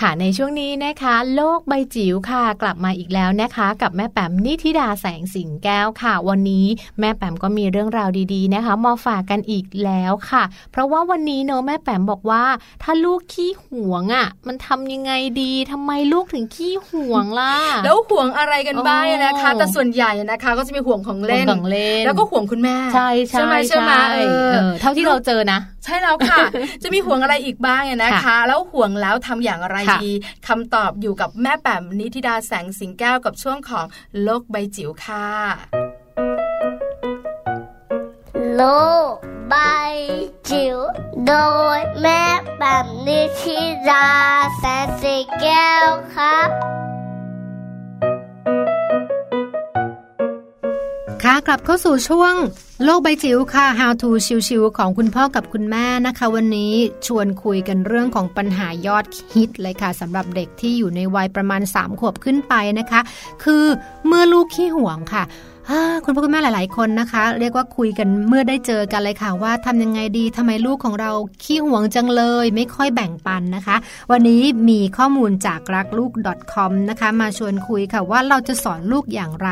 ค่ะในช่วงนี้นะคะ โลกใบจิ๋วค่ะ กลับมาอีกแล้วนะคะ กับแม่แปมนิธิดาแสงสิงแก้วค่ะ วันนี้แม่แปมก็มีเรื่องราวดีๆนะคะมาฝากกันอีกแล้วค่ะ เพราะว่าวันนี้เนอะแม่แปมบอกว่า ถ้าลูกขี้หวงอะ มันทำยังไงดีทำไมลูกถึงขี้หวงล่ะแล้วห่วงอะไรกันบ้างนะคะ แต่ส่วนใหญ่นะคะ ก็จะมีห่วงของเล่นของเล่น แล้วก็ห่วงคุณแม่ใช่ใช่ไหมใช่ไหมเท่าที่เราเจอนะ ใช่แล้วค่ะ จะมีห่วงอะไรอีกบ้างนะคะ แล้วห่วงแล้วทำอย่างไรดีคำตอบอยู่กับแม่แป๋มนิธิดาแสงสิงแก้วกับช่วงของโลกใบจิ๋วค่ะ โลกใบจิ๋วโดยแม่แป๋มนิธิดาแสงสิงแก้วครับ ค่ะกลับเข้าสู่ช่วงโลกใบจิ๋วค่ะ How to ชิวๆของคุณพ่อกับคุณแม่นะคะ วันนี้ชวนคุยกันเรื่องของปัญหายอดฮิตเลยค่ะสำหรับเด็กที่อยู่ในวัยประมาณ 3 ขวบขึ้นไปนะคะ คือเมื่อลูกขี้ห่วงค่ะ คุณพ่อคุณแม่หลาย ๆ คนนะคะ เรียกว่าคุยกันเมื่อได้เจอกันเลยค่ะ ว่าทำยังไงดีทำไมลูกของเราขี้ห่วงจังเลย ไม่ค่อยแบ่งปันนะคะ วันนี้มีข้อมูลจากรักลูก .com นะคะ มาชวนคุยค่ะว่าเราจะสอนลูกอย่างไร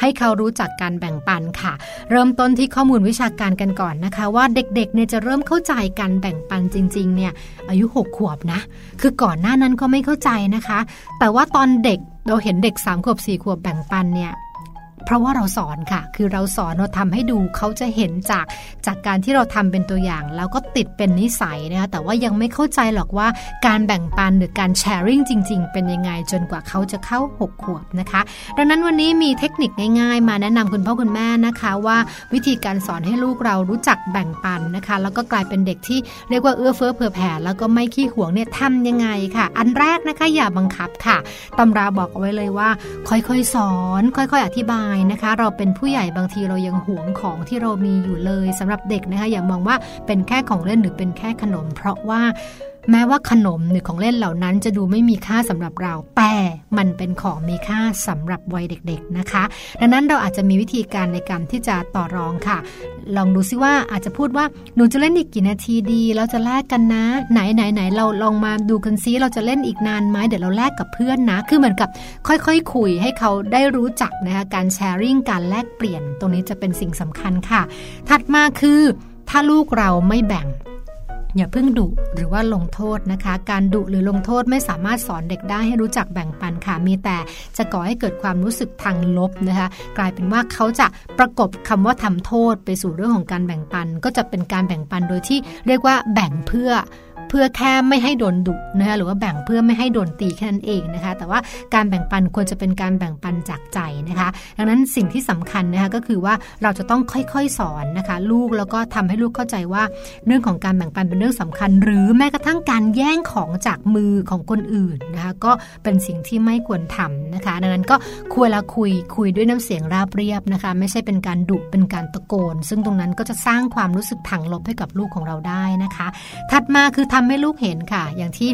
ให้เขารู้จักการแบ่งปันค่ะ เริ่มต้นที่ข้อมูลวิชาการกันก่อนนะคะ ว่าเด็ก ๆ เนี่ยจะเริ่มเข้าใจการแบ่งปันจริง ๆ เนี่ยอายุ 6 ขวบนะ คือก่อนหน้านั้นก็ไม่เข้าใจนะคะ แต่ว่าตอนเด็กเราเห็นเด็ก3ขวบ4ขวบแบ่งปันเนี่ย เพราะว่าเราสอนค่ะ คือเราสอนเราทำให้ดูเขาจะเห็นจากจากการที่เราทำเป็นตัวอย่าง แล้วก็ติดเป็นนิสัยนะคะแต่ว่ายังไม่เข้าใจหรอกว่าการแบ่งปันหรือการแชร์ริ่งจริง ๆ เป็นยังไงจนกว่าเขาจะเข้า 6 ขวบนะคะ ดังนั้นวันนี้มีเทคนิคง่ายๆ มาแนะนำคุณพ่อคุณแม่นะคะว่าวิธีการสอนให้ลูกเรารู้จักแบ่งปันนะคะ แล้วก็กลายเป็นเด็กที่เรียกว่าเอื้อเฟื้อเผื่อแผ่แล้วก็ไม่ขี้หวงเนี่ยทำยังไงค่ะ อันแรกนะคะอย่าบังคับค่ะตำราบอกเอาไว้เลยว่า ค่อยๆสอน ค่อย ๆ อธิบายนะคะ เราเป็นผู้ใหญ่บางทีเรายังหวงของที่เรามีอยู่เลยสำหรับเด็กนะคะอย่ามองว่าเป็นแค่ของเล่นหรือเป็นแค่ขนม เพราะว่า แม้ว่าขนมหรือของเล่นเหล่านั้นจะดูไม่มีค่าสำหรับเรา แต่มันเป็นของมีค่าสำหรับวัยเด็กๆนะคะ ดังนั้นเราอาจจะมีวิธีการในการที่จะต่อรองค่ะ ลองดูซิว่าอาจจะพูดว่าหนูจะเล่นอีกกี่นาทีดี เราจะแลกกันนะ ไหนไหนไหนเราลองมาดูกันซิเราจะเล่นอีกนานไหมเดี๋ยวเราแลกกับเพื่อนนะ คือเหมือนกับค่อยๆคคุยให้เขาได้รู้จักนะคะการแชร์ริ่งการแลกเปลี่ยน ตรงนี้จะเป็นสิ่งสำคัญค่ะ ถัดมาคือถ้าลูกเราไม่แบ่ง อย่าเพิ่งดุหรือว่าลงโทษนะคะ การดุหรือลงโทษไม่สามารถสอนเด็กได้ให้รู้จักแบ่งปันค่ะมีแต่จะก่อให้เกิดความรู้สึกทางลบนะคะ กลายเป็นว่าเขาจะประกบคำว่าทำโทษไปสู่เรื่องของการแบ่งปัน ก็จะเป็นการแบ่งปันโดยที่เรียกว่าแบ่งเพื่อ เพื่อแค่ไม่ให้โดนดุนะคะหรือว่าแบ่งเพื่อไม่ให้โดนตีแค่นั้นเองนะคะ แต่ว่าการแบ่งปันควรจะเป็นการแบ่งปันจากใจนะคะ ดังนั้นสิ่งที่สำคัญนะคะก็คือว่าเราจะต้องค่อยๆสอนนะคะ ลูกแล้วก็ทำให้ลูกเข้าใจว่าเรื่องของการแบ่งปันเป็นเรื่องสำคัญ หรือแม้กระทั่งการแย่งของจากมือของคนอื่นนะคะก็เป็นสิ่งที่ไม่ควรทำนะคะ ดังนั้นก็ควรละคุยคุยด้วยน้ำเสียงราบเรียบนะคะ ไม่ใช่เป็นการดุเป็นการตะโกน ซึ่งตรงนั้นก็จะสร้างความรู้สึกทางลบให้กับลูกของเราได้นะคะ ถัดมาคือทำให้ลูกเห็นค่ะ อย่างที่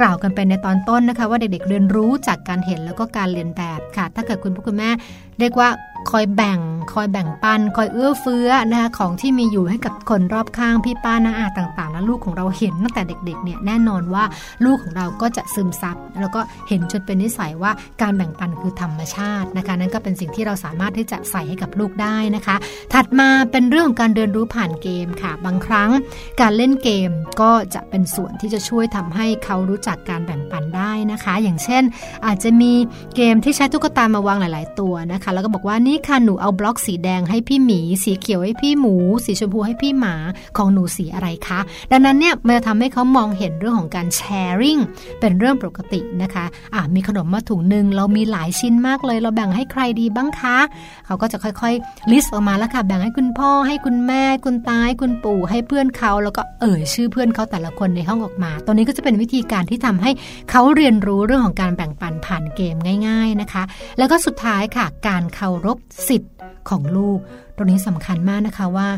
กล่าวกันไปในตอนต้นนะคะ ว่าเด็กๆเรียนรู้จากการเห็นแล้วก็การเรียนแบบค่ะ ถ้าเกิดคุณพ่อคุณแม่เรียกว่าคอยแบ่ง คอยแบ่งปัน คอยเอื้อเฟื้อนะคะของที่มีอยู่ให้กับคนรอบข้างพี่ป้าน้าอาต่างๆ แล้วลูกของเราเห็นตั้งแต่เด็กๆเนี่ยแน่นอนว่าลูกของเราก็จะซึมซับแล้วก็เห็นจนเป็นนิสัยว่าการแบ่งปันคือธรรมชาตินะคะนั่นก็เป็นสิ่งที่เราสามารถที่จะใส่ให้กับลูกได้นะคะ ถัดมาเป็นเรื่องการเรียนรู้ผ่านเกมค่ะ บางครั้งการเล่นเกมก็จะเป็นส่วนที่จะช่วยทำให้เขารู้จักการแบ่งปันได้นะคะ อย่างเช่น อาจจะมีเกมที่ใช้ตุ๊กตามาวางหลาย ๆ ตัวนะคะ แล้วก็บอกว่านี่ค่ะหนูเอาบล็อกสีแดงให้พี่หมี สีเขียวให้พี่หมู สีชมพูให้พี่หมาของหนูสีอะไรคะดังนั้นเนี่ยมันจะทำให้เขามองเห็นเรื่องของการแชร์ริ่งเป็นเรื่องปกตินะคะอะมีขนมมาถุงหนึ่งเรามีหลายชิ้นมากเลย เราแบ่งให้ใครดีบ้างคะเขาก็จะค่อยๆลิสต์ออกมาแล้วค่ะแบ่งให้คุณพ่อให้คุณแม่ คุณตาให้คุณปู่ให้เพื่อนเขาแล้วก็เอ่ยชื่อเพื่อนเขาแต่ละคนในห้องออกมาตัวนี้ก็จะเป็นวิธีการที่ทำให้เขาเรียนรู้เรื่องของการแบ่งปันผ่านเกมง่าย ๆนะคะ แล้วก็สุดท้ายค่ะการเคารพสิทธิ์ของลูก ตรงนี้สำคัญมากนะคะว่า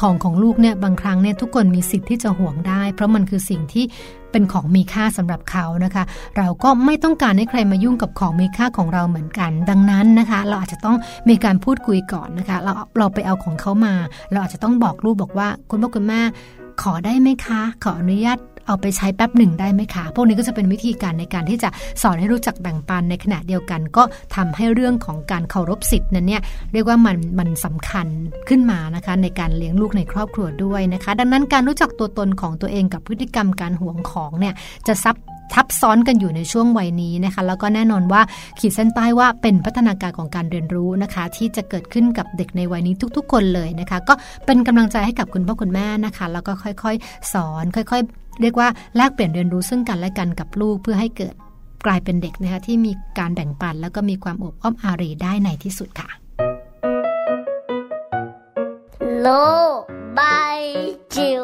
ของของลูกเนี่ยบางครั้งเนี่ยทุกคนมีสิทธิ์ที่จะห่วงได้ เพราะมันคือสิ่งที่เป็นของมีค่าสำหรับเขานะคะ เราก็ไม่ต้องการให้ใครมายุ่งกับของมีค่าของเราเหมือนกัน ดังนั้นนะคะ เราอาจจะต้องมีการพูดคุยก่อนนะคะ เราเราไปเอาของเขามา เราอาจจะต้องบอกลูกบอกว่า คุณพ่อคุณแม่ขอได้ไหมคะ ขออนุญาต เอาไปใช้แป๊บหนึ่งได้ไหมคะ พวกนี้ก็จะเป็นวิธีการในการที่จะสอนให้รู้จักแบ่งปันในขณะเดียวกัน ก็ทำให้เรื่องของการเคารพสิทธิ์นั้นเนี่ยเรียกว่ามันมันสำคัญขึ้นมานะคะในการเลี้ยงลูกในครอบครัวด้วยนะคะ ดังนั้นการรู้จักตัวตนของตัวเองกับพฤติกรรมการหวงของเนี่ยจะซับทับซ้อนกันอยู่ในช่วงวัยนี้นะคะ แล้วก็แน่นอนว่าขีดเส้นใต้ว่าเป็นพัฒนาการของการเรียนรู้นะคะ ที่จะเกิดขึ้นกับเด็กในวัยนี้ทุก ๆ คนเลยนะคะ ก็เป็นกำลังใจให้กับคุณพ่อคุณแม่นะคะ แล้วก็ค่อยๆ สอน ค่อย ๆ เรียกว่าแลกเปลี่ยนเรียนรู้ซึ่งกันและกันกับลูกเพื่อให้เกิดกลายเป็นเด็กนะคะที่มีการแบ่งปัน แล้วก็มีความอบอ้อมอารีได้ในที่สุดค่ะ โลบายจิ๋ว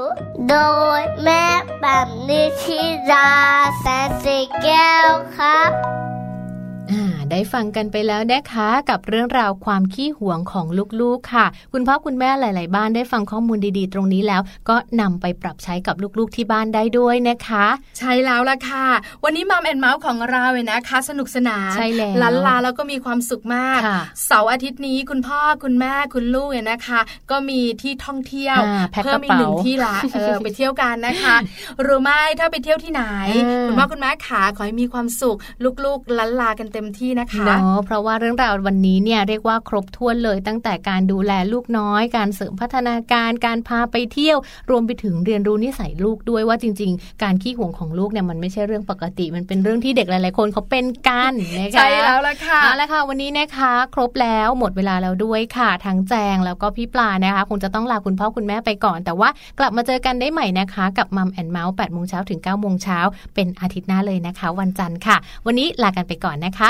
โดยแม่แบบนิชิราแสนสีแก้วครับ ได้ฟังกันไปแล้วนะคะกับเรื่องราวความขี้หวงของลูกๆค่ะ คุณพ่อคุณแม่หลาย ๆ บ้านได้ฟังข้อมูลดีๆ ตรงนี้แล้ว ก็นำไปปรับใช้กับลูกๆที่บ้านได้ด้วยนะคะ ใช่แล้วล่ะค่ะ วันนี้มัมแอนเมาส์ของเราเนี่ยนะคะ สนุกสนานใช่แล้วลันลาแล้วก็มีความสุขมาก เสาร์อาทิตย์นี้คุณพ่อคุณแม่คุณลูกเนี่ยนะคะ ก็มีที่ท่องเที่ยวเพิ่มอีกหนึ่งที่ละเออไปเที่ยวกันนะคะหรือไม่ถ้าไปเที่ยวที่ไหน คุณพ่อคุณแม่ขาขอให้มีความสุขลูกๆลันลากันเต็มที่นะคะเนาะเพราะว่าเรื่องราววันนี้เนี่ยเรียกว่าครบถ้วนเลยตั้งแต่การดูแลลูกน้อย การเสริมพัฒนาการการพาไปเที่ยว รวมไปถึงเรียนรู้นิสัยลูกด้วยว่าจริง ๆ การขี้ห่วงของลูกเนี่ยมันไม่ใช่เรื่องปกติ มันเป็นเรื่องที่เด็กหลายๆคนเขาเป็นกันนะคะใช่แล้วล่ะค่ะเอาละค่ะ วันนี้นะคะ ครบแล้วหมดเวลาแล้วด้วยค่ะ ทั้งแจงแล้วก็พี่ปลานะคะ คงจะต้องลาคุณพ่อคุณแม่ไปก่อน แต่ว่ากลับมาเจอกันได้ใหม่นะคะ กับมัมแอนเมาส์แปดโมงเช้าถึง9ก้าโมงเช้าเป็นอาทิตย์หน้าเลยนะคะ วันจันทร์ค่ะ วันนี้ลากันไปก่อนนะคะ